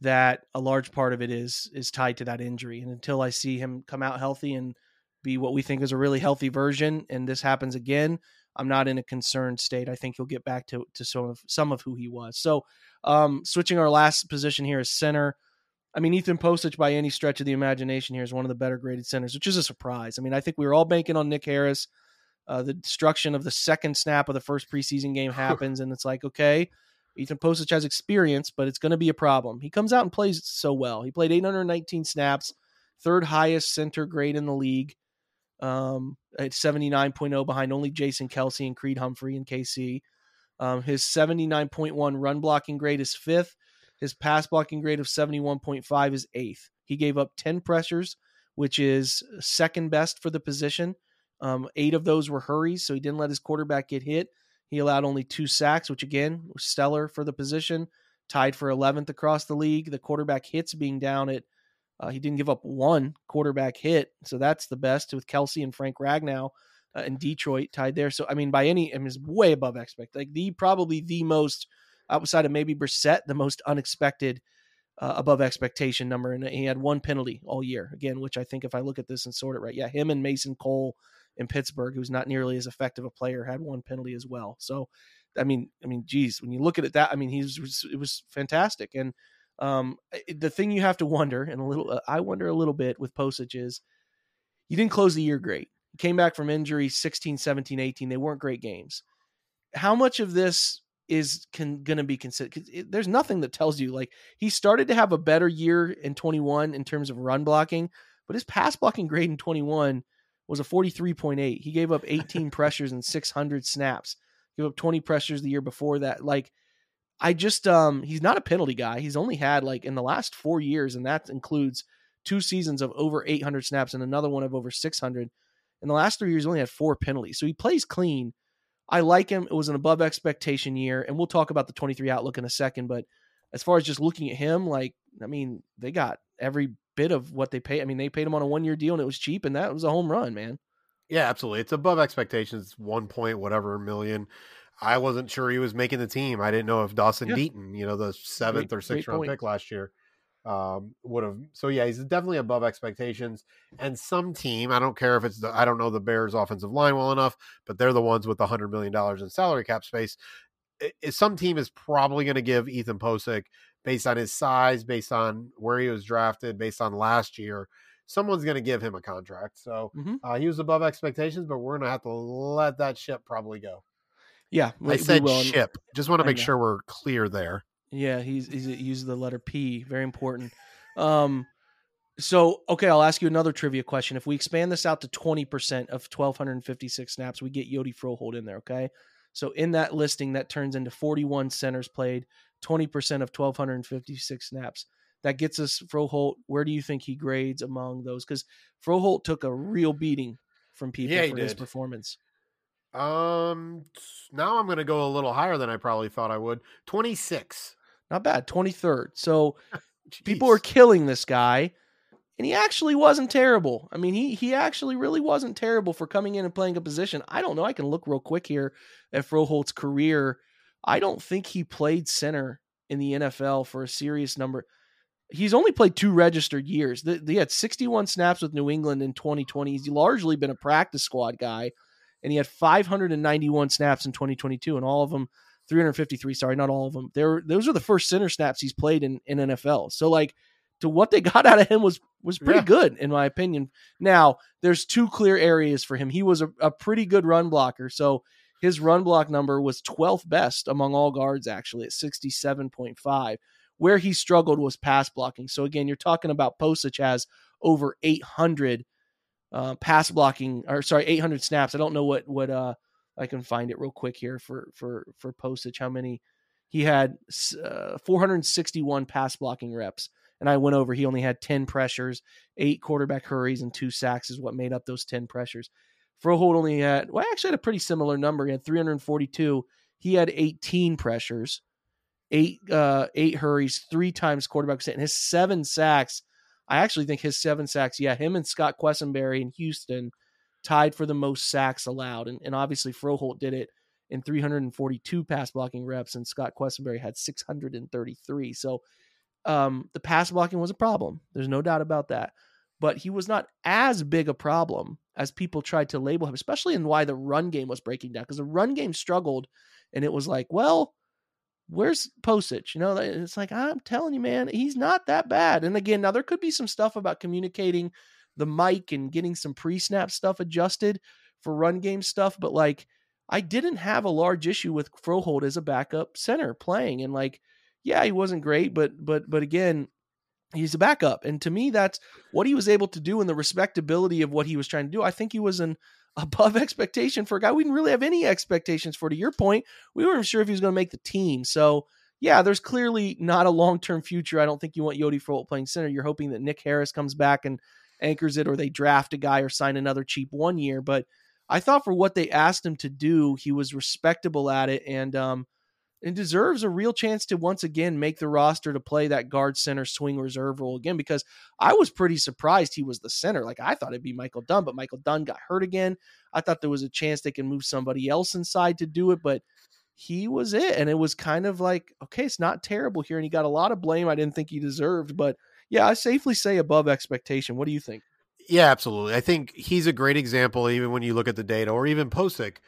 that a large part of it is is tied to that injury. And until I see him come out healthy and be what we think is a really healthy version, and this happens again, I'm not in a concerned state. I think he'll get back to to some of some of who he was. So, um, switching our last position here is center. I mean, Ethan Pocic, by any stretch of the imagination, here is one of the better graded centers, which is a surprise. I mean, I think we were all banking on Nick Harris. Uh, the destruction of the second snap of the first preseason game happens, and it's like, okay, Ethan Pocic has experience, but it's going to be a problem. He comes out and plays so well. He played 819 snaps, third highest center grade in the league, um, at 79.0 behind only Jason Kelce and Creed Humphrey and KC. Um, his 79.1 run blocking grade is fifth. His pass blocking grade of 71.5 is eighth. He gave up 10 pressures, which is second best for the position. Um, eight of those were hurries, so he didn't let his quarterback get hit. He allowed only two sacks, which again was stellar for the position. Tied for 11th across the league. The quarterback hits being down at uh, he didn't give up one quarterback hit, so that's the best with Kelce and Frank Ragnow uh, in Detroit tied there. So I mean, by any, I mean, way above expect. Like the probably the most outside of maybe Brissett, the most unexpected uh, above expectation number, and he had one penalty all year again, which I think if I look at this and sort it right, yeah, him and Mason Cole in Pittsburgh, who's not nearly as effective a player, had one penalty as well. So, I mean, I mean, geez, when you look at it, that I mean, he's it was fantastic. And um, the thing you have to wonder, and a little, uh, I wonder a little bit with Pocic is, you didn't close the year great. Came back from injury 16, 17, 18. They weren't great games. How much of this is going to be considered? There's nothing that tells you like he started to have a better year in 21 in terms of run blocking, but his pass blocking grade in 21 was a 43.8. He gave up 18 pressures and 600 snaps. Gave up 20 pressures the year before that. Like I just um he's not a penalty guy. He's only had like in the last 4 years and that includes two seasons of over 800 snaps and another one of over 600. In the last 3 years only had 4 penalties. So he plays clean. I like him. It was an above expectation year and we'll talk about the 23 outlook in a second, but as far as just looking at him like I mean, they got every bit of what they pay. I mean, they paid him on a one year deal and it was cheap, and that was a home run, man. Yeah, absolutely. It's above expectations. One point whatever million. I wasn't sure he was making the team. I didn't know if Dawson yeah. Deaton, you know, the seventh great, or sixth round point. pick last year, um, would have. So yeah, he's definitely above expectations. And some team, I don't care if it's the, I don't know the Bears offensive line well enough, but they're the ones with the hundred million dollars in salary cap space. It, some team is probably going to give Ethan Pocic based on his size, based on where he was drafted, based on last year, someone's going to give him a contract. So mm-hmm. uh, he was above expectations, but we're going to have to let that ship probably go. Yeah, we, I said ship. Just want to make sure we're clear there. Yeah, he's he's used the letter P. Very important. Um, so okay, I'll ask you another trivia question. If we expand this out to twenty percent of twelve hundred and fifty six snaps, we get Hjalte Froholdt in there. Okay, so in that listing, that turns into forty one centers played, 20% of 1,256 snaps. That gets us Froholdt. Where do you think he grades among those? Because Froholdt took a real beating from people yeah, for his performance. Um, now I'm going to go a little higher than I probably thought I would. 26. Not bad. 23rd. So people are killing this guy, and he actually wasn't terrible. I mean, he he actually really wasn't terrible for coming in and playing a position. I don't know. I can look real quick here at Froholdt's career I don't think he played center in the NFL for a serious number. He's only played two registered years. He had 61 snaps with New England in 2020. He's largely been a practice squad guy, and he had 591 snaps in 2022, and all of them 353. Sorry, not all of them. There, those are the first center snaps he's played in in NFL. So like to what they got out of him was was pretty yeah. good in my opinion. Now there's two clear areas for him. He was a, a pretty good run blocker, so his run block number was 12th best among all guards, actually, at 67.5. Where he struggled was pass blocking. So, again, you're talking about Pocic has over 800 uh, pass blocking, or sorry, 800 snaps. I don't know what, what, uh, I can find it real quick here for, for, for Pocic. how many he had uh, 461 pass blocking reps. And I went over, he only had 10 pressures, eight quarterback hurries, and two sacks is what made up those 10 pressures. Froholdt only had, well, I actually had a pretty similar number. He had 342. He had 18 pressures, eight uh, eight hurries, three times quarterback and his seven sacks. I actually think his seven sacks, yeah, him and Scott Quessenberry in Houston tied for the most sacks allowed. And, and obviously Froholdt did it in 342 pass blocking reps, and Scott Quessenberry had 633. So um, the pass blocking was a problem. There's no doubt about that. But he was not as big a problem as people tried to label him, especially in why the run game was breaking down because the run game struggled, and it was like, well, where's Pocic? You know, it's like I'm telling you, man, he's not that bad. And again, now there could be some stuff about communicating the mic and getting some pre-snap stuff adjusted for run game stuff, but like I didn't have a large issue with Froholdt as a backup center playing, and like, yeah, he wasn't great, but but but again, he's a backup and to me that's what he was able to do and the respectability of what he was trying to do i think he was an above expectation for a guy we didn't really have any expectations for. To your point, we weren't sure if he was going to make the team. So, yeah, there's clearly not a long term future. I don't think you want Hjalte Froholdt playing center. You're hoping that Nick Harris comes back and anchors it, or they draft a guy or sign another cheap one year. But I thought for what they asked him to do, he was respectable at it. And, um, and deserves a real chance to once again make the roster to play that guard center swing reserve role again because I was pretty surprised he was the center. Like I thought it'd be Michael Dunn, but Michael Dunn got hurt again. I thought there was a chance they can move somebody else inside to do it, but he was it. And it was kind of like, okay, it's not terrible here. And he got a lot of blame I didn't think he deserved. But yeah, I safely say above expectation. What do you think? Yeah, absolutely. I think he's a great example, even when you look at the data, or even Pocic,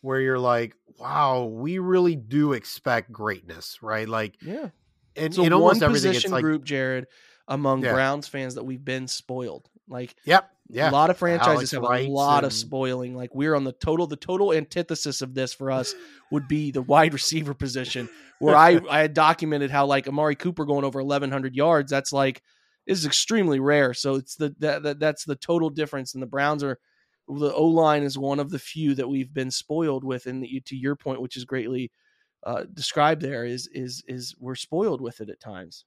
where you're like, wow, we really do expect greatness, right? Like, yeah, in, so in one almost everything, position it's like, group, Jared, among Yeah. Browns fans that we've been spoiled. Like yep, yeah, a lot of franchises Alex have Wrights a lot of spoiling. Like we're on the total, the total antithesis of this for us would be the wide receiver position, where I I had documented how like Amari Cooper going over 1100 yards. That's like is extremely rare. So it's the that, that that's the total difference. And the Browns are the O line is one of the few that we've been spoiled with. And to your point, which is greatly uh, described there, is is is we're spoiled with it at times.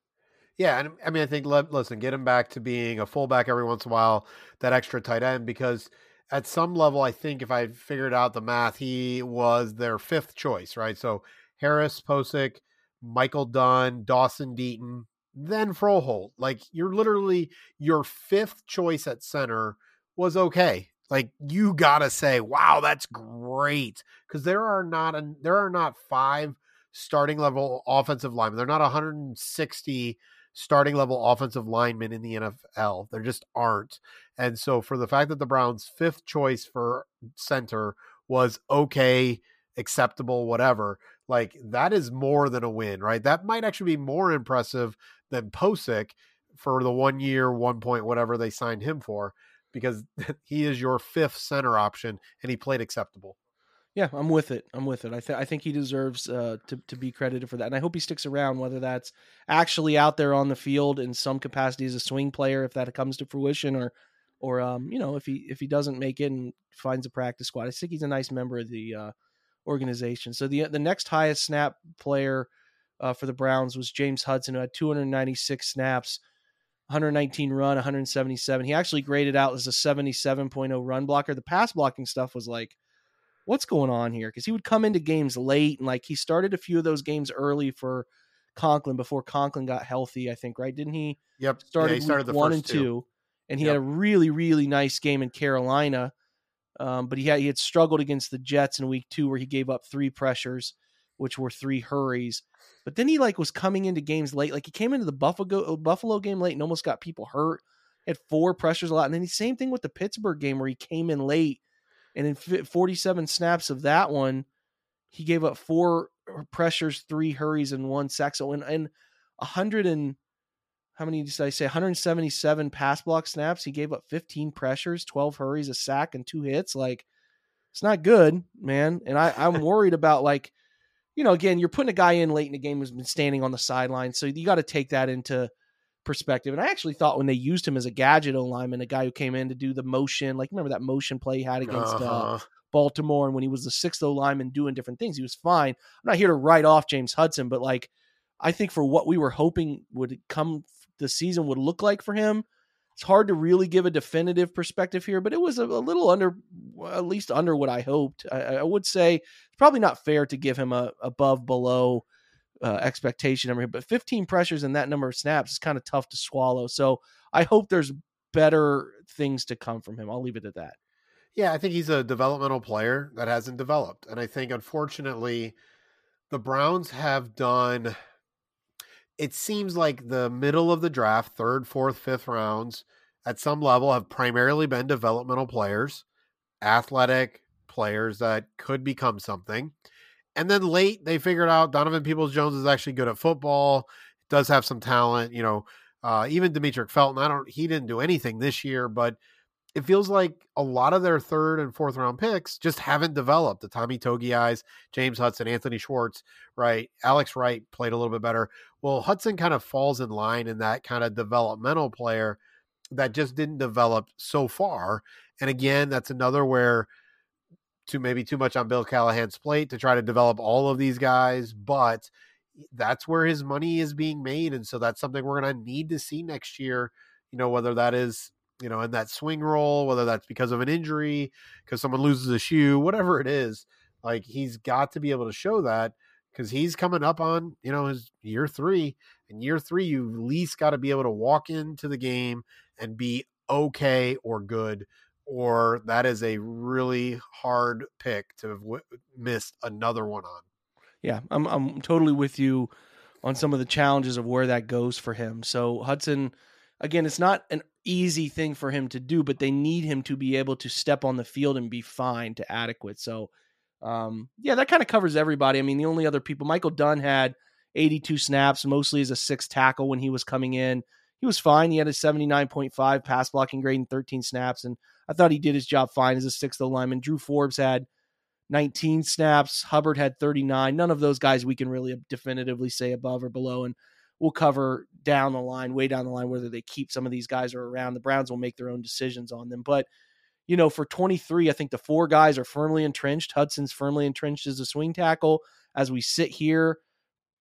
Yeah, and I mean, I think listen, get him back to being a fullback every once in a while, that extra tight end, because at some level, I think if I figured out the math, he was their fifth choice, right? So Harris, Pocic, Michael Dunn, Dawson Deaton, then Froholdt. Like you're literally your fifth choice at center was okay. Like you gotta say, wow, that's great, because there are not an, there are not five starting level offensive linemen. They're not 160 starting level offensive linemen in the NFL. There just aren't. And so for the fact that the Browns' fifth choice for center was okay, acceptable, whatever, like that is more than a win, right? That might actually be more impressive than Pocic for the one year, one point, whatever they signed him for, because he is your fifth center option and he played acceptable. Yeah, I'm with it. I'm with it. I, th- I think he deserves uh, to to be credited for that, and I hope he sticks around. Whether that's actually out there on the field in some capacity as a swing player, if that comes to fruition, or or um, you know, if he if he doesn't make it and finds a practice squad, I think he's a nice member of the uh, organization. So the the next highest snap player uh, for the Browns was James Hudson, who had 296 snaps. 119 run, 177. He actually graded out as a 77.0 run blocker. The pass blocking stuff was like, what's going on here? Because he would come into games late and like he started a few of those games early for Conklin before Conklin got healthy. I think right, didn't he? Yep. Started, yeah, he started the one first and two, two. and he Yep. had a really really nice game in Carolina. Um, but he had he had struggled against the Jets in week two where he gave up three pressures, which were three hurries. But then he like was coming into games late. Like he came into the Buffalo uh, Buffalo game late and almost got people hurt. Had four pressures a lot, and then the same thing with the Pittsburgh game where he came in late, and in 47 snaps of that one, he gave up four uh, pressures, three hurries, and one sack. So in and a hundred and how many did I say? 177 pass block snaps. He gave up 15 pressures, 12 hurries, a sack, and two hits. Like it's not good, man. And I, I'm worried about like, you know, again, you're putting a guy in late in the game who's been standing on the sideline, so you got to take that into perspective. And I actually thought when they used him as a gadget O lineman, a guy who came in to do the motion, like remember that motion play he had against uh, Uh-huh. Baltimore, and when he was the sixth O lineman doing different things, he was fine. I'm not here to write off James Hudson, but like I think for what we were hoping would come the season would look like for him, it's hard to really give a definitive perspective here. But it was a, a little under, at least under what I hoped. I, I would say it's probably not fair to give him a above below uh, expectation number, but 15 pressures and that number of snaps is kind of tough to swallow. So I hope there's better things to come from him. I'll leave it at that. Yeah, I think he's a developmental player that hasn't developed. And I think, unfortunately, the Browns have done, it seems like the middle of the draft, third, fourth, fifth rounds, at some level have primarily been developmental players, athletic players that could become something. And then late, they figured out Donovan Peoples Jones is actually good at football, does have some talent. You know, uh, even Demetric Felton, I don't, he didn't do anything this year, but it feels like a lot of their third and fourth round picks just haven't developed. The Tommy Togiai, James Hudson, Anthony Schwartz, right? Alex Wright played a little bit better. Well, Hudson kind of falls in line in that kind of developmental player that just didn't develop so far. And again, that's another where too maybe too much on Bill Callahan's plate to try to develop all of these guys, but that's where his money is being made, and so that's something we're going to need to see next year. You know, whether that is you know in that swing role, whether that's because of an injury, because someone loses a shoe, whatever it is, like he's got to be able to show that because he's coming up on you know his year three and year three you at least got to be able to walk into the game and be okay or good or that is a really hard pick to have w- missed another one on. Yeah I'm, I'm totally with you on some of the challenges of where that goes for him. So hudson again it's not an easy thing for him to do but they need him to be able to step on the field and be fine to adequate so um, yeah, that kind of covers everybody. I mean, the only other people, Michael Dunn had 82 snaps, mostly as a six tackle when he was coming in. He was fine. He had a 79.5 pass blocking grade in 13 snaps, and I thought he did his job fine as a sixth lineman. Drew Forbes had 19 snaps. Hubbard had 39. None of those guys we can really definitively say above or below. And we'll cover down the line, way down the line, whether they keep some of these guys or around. The Browns will make their own decisions on them. But you know, for 23, I think the four guys are firmly entrenched. Hudson's firmly entrenched as a swing tackle. As we sit here,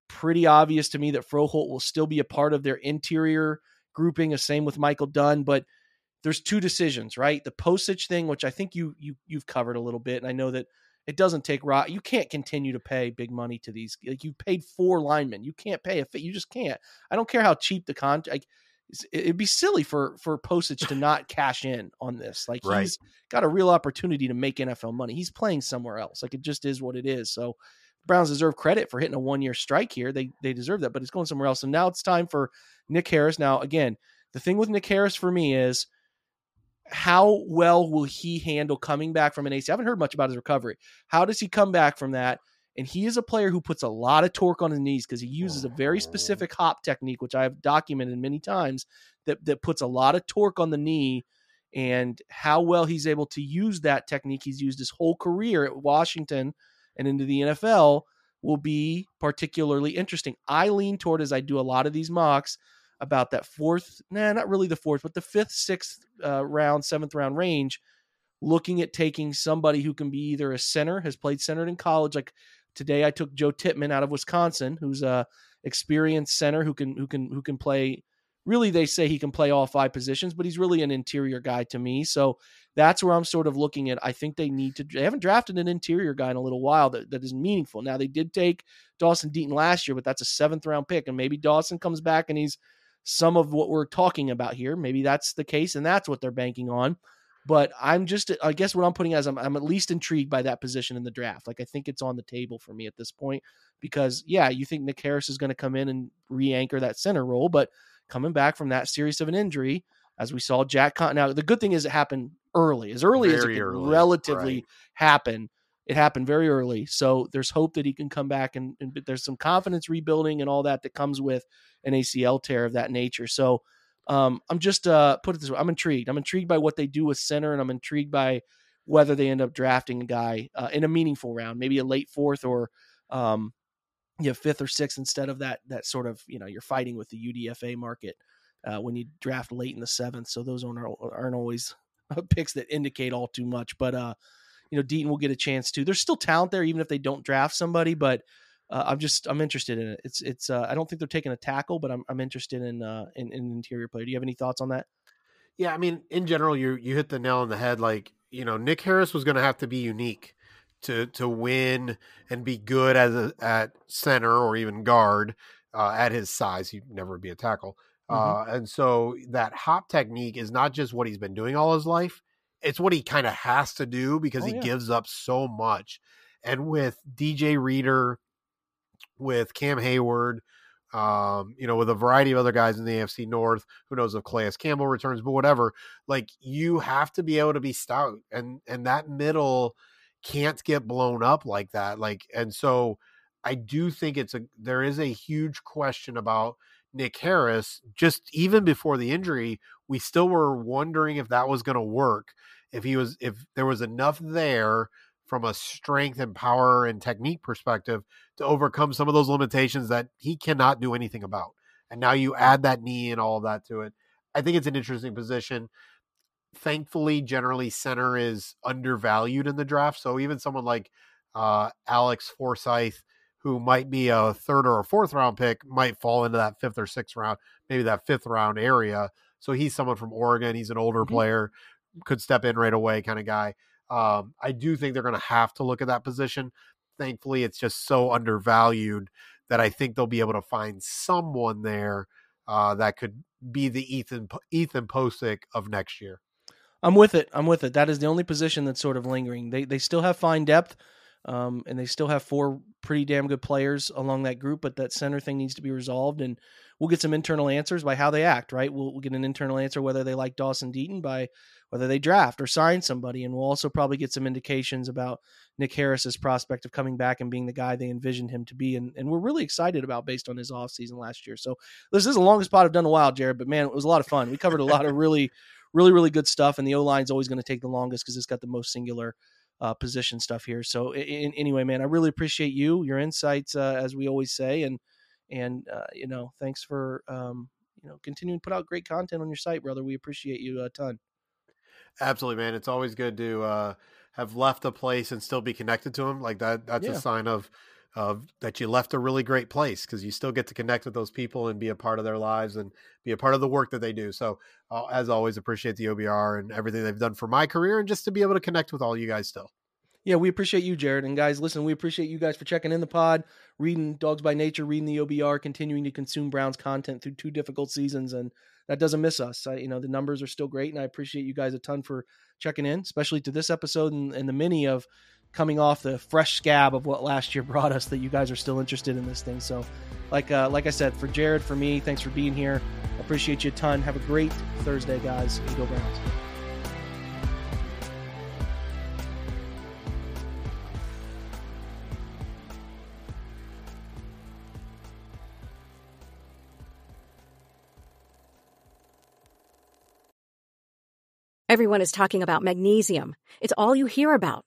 pretty obvious to me that Froholdt will still be a part of their interior grouping. The same with Michael Dunn, but there's two decisions, right? The Pocic thing, which I think you you you've covered a little bit, and I know that it doesn't take rot. You can't continue to pay big money to these. Like you paid four linemen, you can't pay a fit. You just can't. I don't care how cheap the contract. Like, it'd be silly for for Pocic to not cash in on this. Like right. he's got a real opportunity to make NFL money. He's playing somewhere else. Like it just is what it is. So Browns deserve credit for hitting a one year strike here. They they deserve that, but it's going somewhere else. And now it's time for Nick Harris. Now again, the thing with Nick Harris for me is how well will he handle coming back from an AC? I haven't heard much about his recovery. How does he come back from that? And he is a player who puts a lot of torque on his knees because he uses a very oh. specific hop technique, which I have documented many times, that, that puts a lot of torque on the knee. And how well he's able to use that technique he's used his whole career at Washington and into the NFL will be particularly interesting. I lean toward, as I do a lot of these mocks, about that fourth, nah, not really the fourth, but the fifth, sixth uh, round, seventh round range, looking at taking somebody who can be either a center, has played center in college, like Today I took Joe Tippmann out of Wisconsin, who's a experienced center who can who can who can play really they say he can play all five positions, but he's really an interior guy to me. So that's where I'm sort of looking at. I think they need to they haven't drafted an interior guy in a little while that, that is meaningful. Now they did take Dawson Deaton last year, but that's a seventh round pick. And maybe Dawson comes back and he's some of what we're talking about here. Maybe that's the case, and that's what they're banking on. But I'm just, I guess what I'm putting as I'm, I'm at least intrigued by that position in the draft. Like I think it's on the table for me at this point because yeah, you think Nick Harris is going to come in and re-anchor that center role, but coming back from that series of an injury, as we saw Jack Con. Now the good thing is it happened early, as early very as it could early, relatively right. happen. It happened very early, so there's hope that he can come back, and, and there's some confidence rebuilding and all that that comes with an ACL tear of that nature. So um, I'm just uh, put it this way: I'm intrigued. I'm intrigued by what they do with center, and I'm intrigued by whether they end up drafting a guy uh, in a meaningful round, maybe a late fourth or um, you know, fifth or sixth instead of that that sort of you know you're fighting with the UDFA market uh, when you draft late in the seventh. So those aren't aren't always picks that indicate all too much. But uh, you know, Deaton will get a chance too. There's still talent there, even if they don't draft somebody. But uh, I'm just I'm interested in it. It's it's uh, I don't think they're taking a tackle, but I'm I'm interested in uh in, in interior play. Do you have any thoughts on that? Yeah, I mean, in general, you you hit the nail on the head. Like you know, Nick Harris was going to have to be unique to to win and be good as a, at center or even guard uh, at his size. He'd never be a tackle. Mm-hmm. Uh, and so that hop technique is not just what he's been doing all his life; it's what he kind of has to do because oh, he yeah. gives up so much. And with DJ Reader with Cam Heyward, um, you know, with a variety of other guys in the AFC North. Who knows if Calais Campbell returns, but whatever. Like you have to be able to be stout, and and that middle can't get blown up like that. Like, and so I do think it's a there is a huge question about Nick Harris. Just even before the injury, we still were wondering if that was going to work. If he was, if there was enough there from a strength and power and technique perspective to overcome some of those limitations that he cannot do anything about. And now you add that knee and all of that to it. I think it's an interesting position. thankfully, generally center is undervalued in the draft. So even someone like uh, Alex Forsyth, who might be a third or a fourth round pick, might fall into that fifth or sixth round, maybe that fifth round area. So he's someone from Oregon. He's an older mm-hmm. player, could step in right away kind of guy. Um, I do think they're going to have to look at that position. Thankfully, it's just so undervalued that I think they'll be able to find someone there uh, that could be the Ethan Ethan Pocic of next year. I'm with it. I'm with it. That is the only position that's sort of lingering. They they still have fine depth, um, and they still have four pretty damn good players along that group. But that center thing needs to be resolved, and we'll get some internal answers by how they act. Right? We'll, we'll get an internal answer whether they like Dawson Deaton by whether they draft or sign somebody, and we'll also probably get some indications about Nick Harris's prospect of coming back and being the guy they envisioned him to be, and, and we're really excited about based on his offseason last year. So this is the longest pod I've done in a while, Jared, but man, it was a lot of fun. We covered a lot of really really, really good stuff. And the O line is always going to take the longest because it's got the most singular uh, position stuff here. So in, anyway, man, I really appreciate you, your insights, uh, as we always say, and and uh, you know, thanks for um, you know continuing to put out great content on your site, brother. We appreciate you a ton. Absolutely, man. It's always good to uh, have left a place and still be connected to them. Like that, that's yeah. a sign of of that you left a really great place because you still get to connect with those people and be a part of their lives and be a part of the work that they do. So, uh, as always, appreciate the OBR and everything they've done for my career and just to be able to connect with all you guys still. Yeah, we appreciate you, Jared. And guys, listen, we appreciate you guys for checking in the pod, reading Dawgs by Nature, reading the OBR, continuing to consume Browns content through two difficult seasons, and that doesn't miss us. I, you know, the numbers are still great, and I appreciate you guys a ton for checking in, especially to this episode and, and the mini of coming off the fresh scab of what last year brought us that you guys are still interested in this thing. So, like uh, like I said, for Jared, for me, thanks for being here. Appreciate you a ton. Have a great Thursday, guys. And go Browns. Everyone is talking about magnesium. It's all you hear about.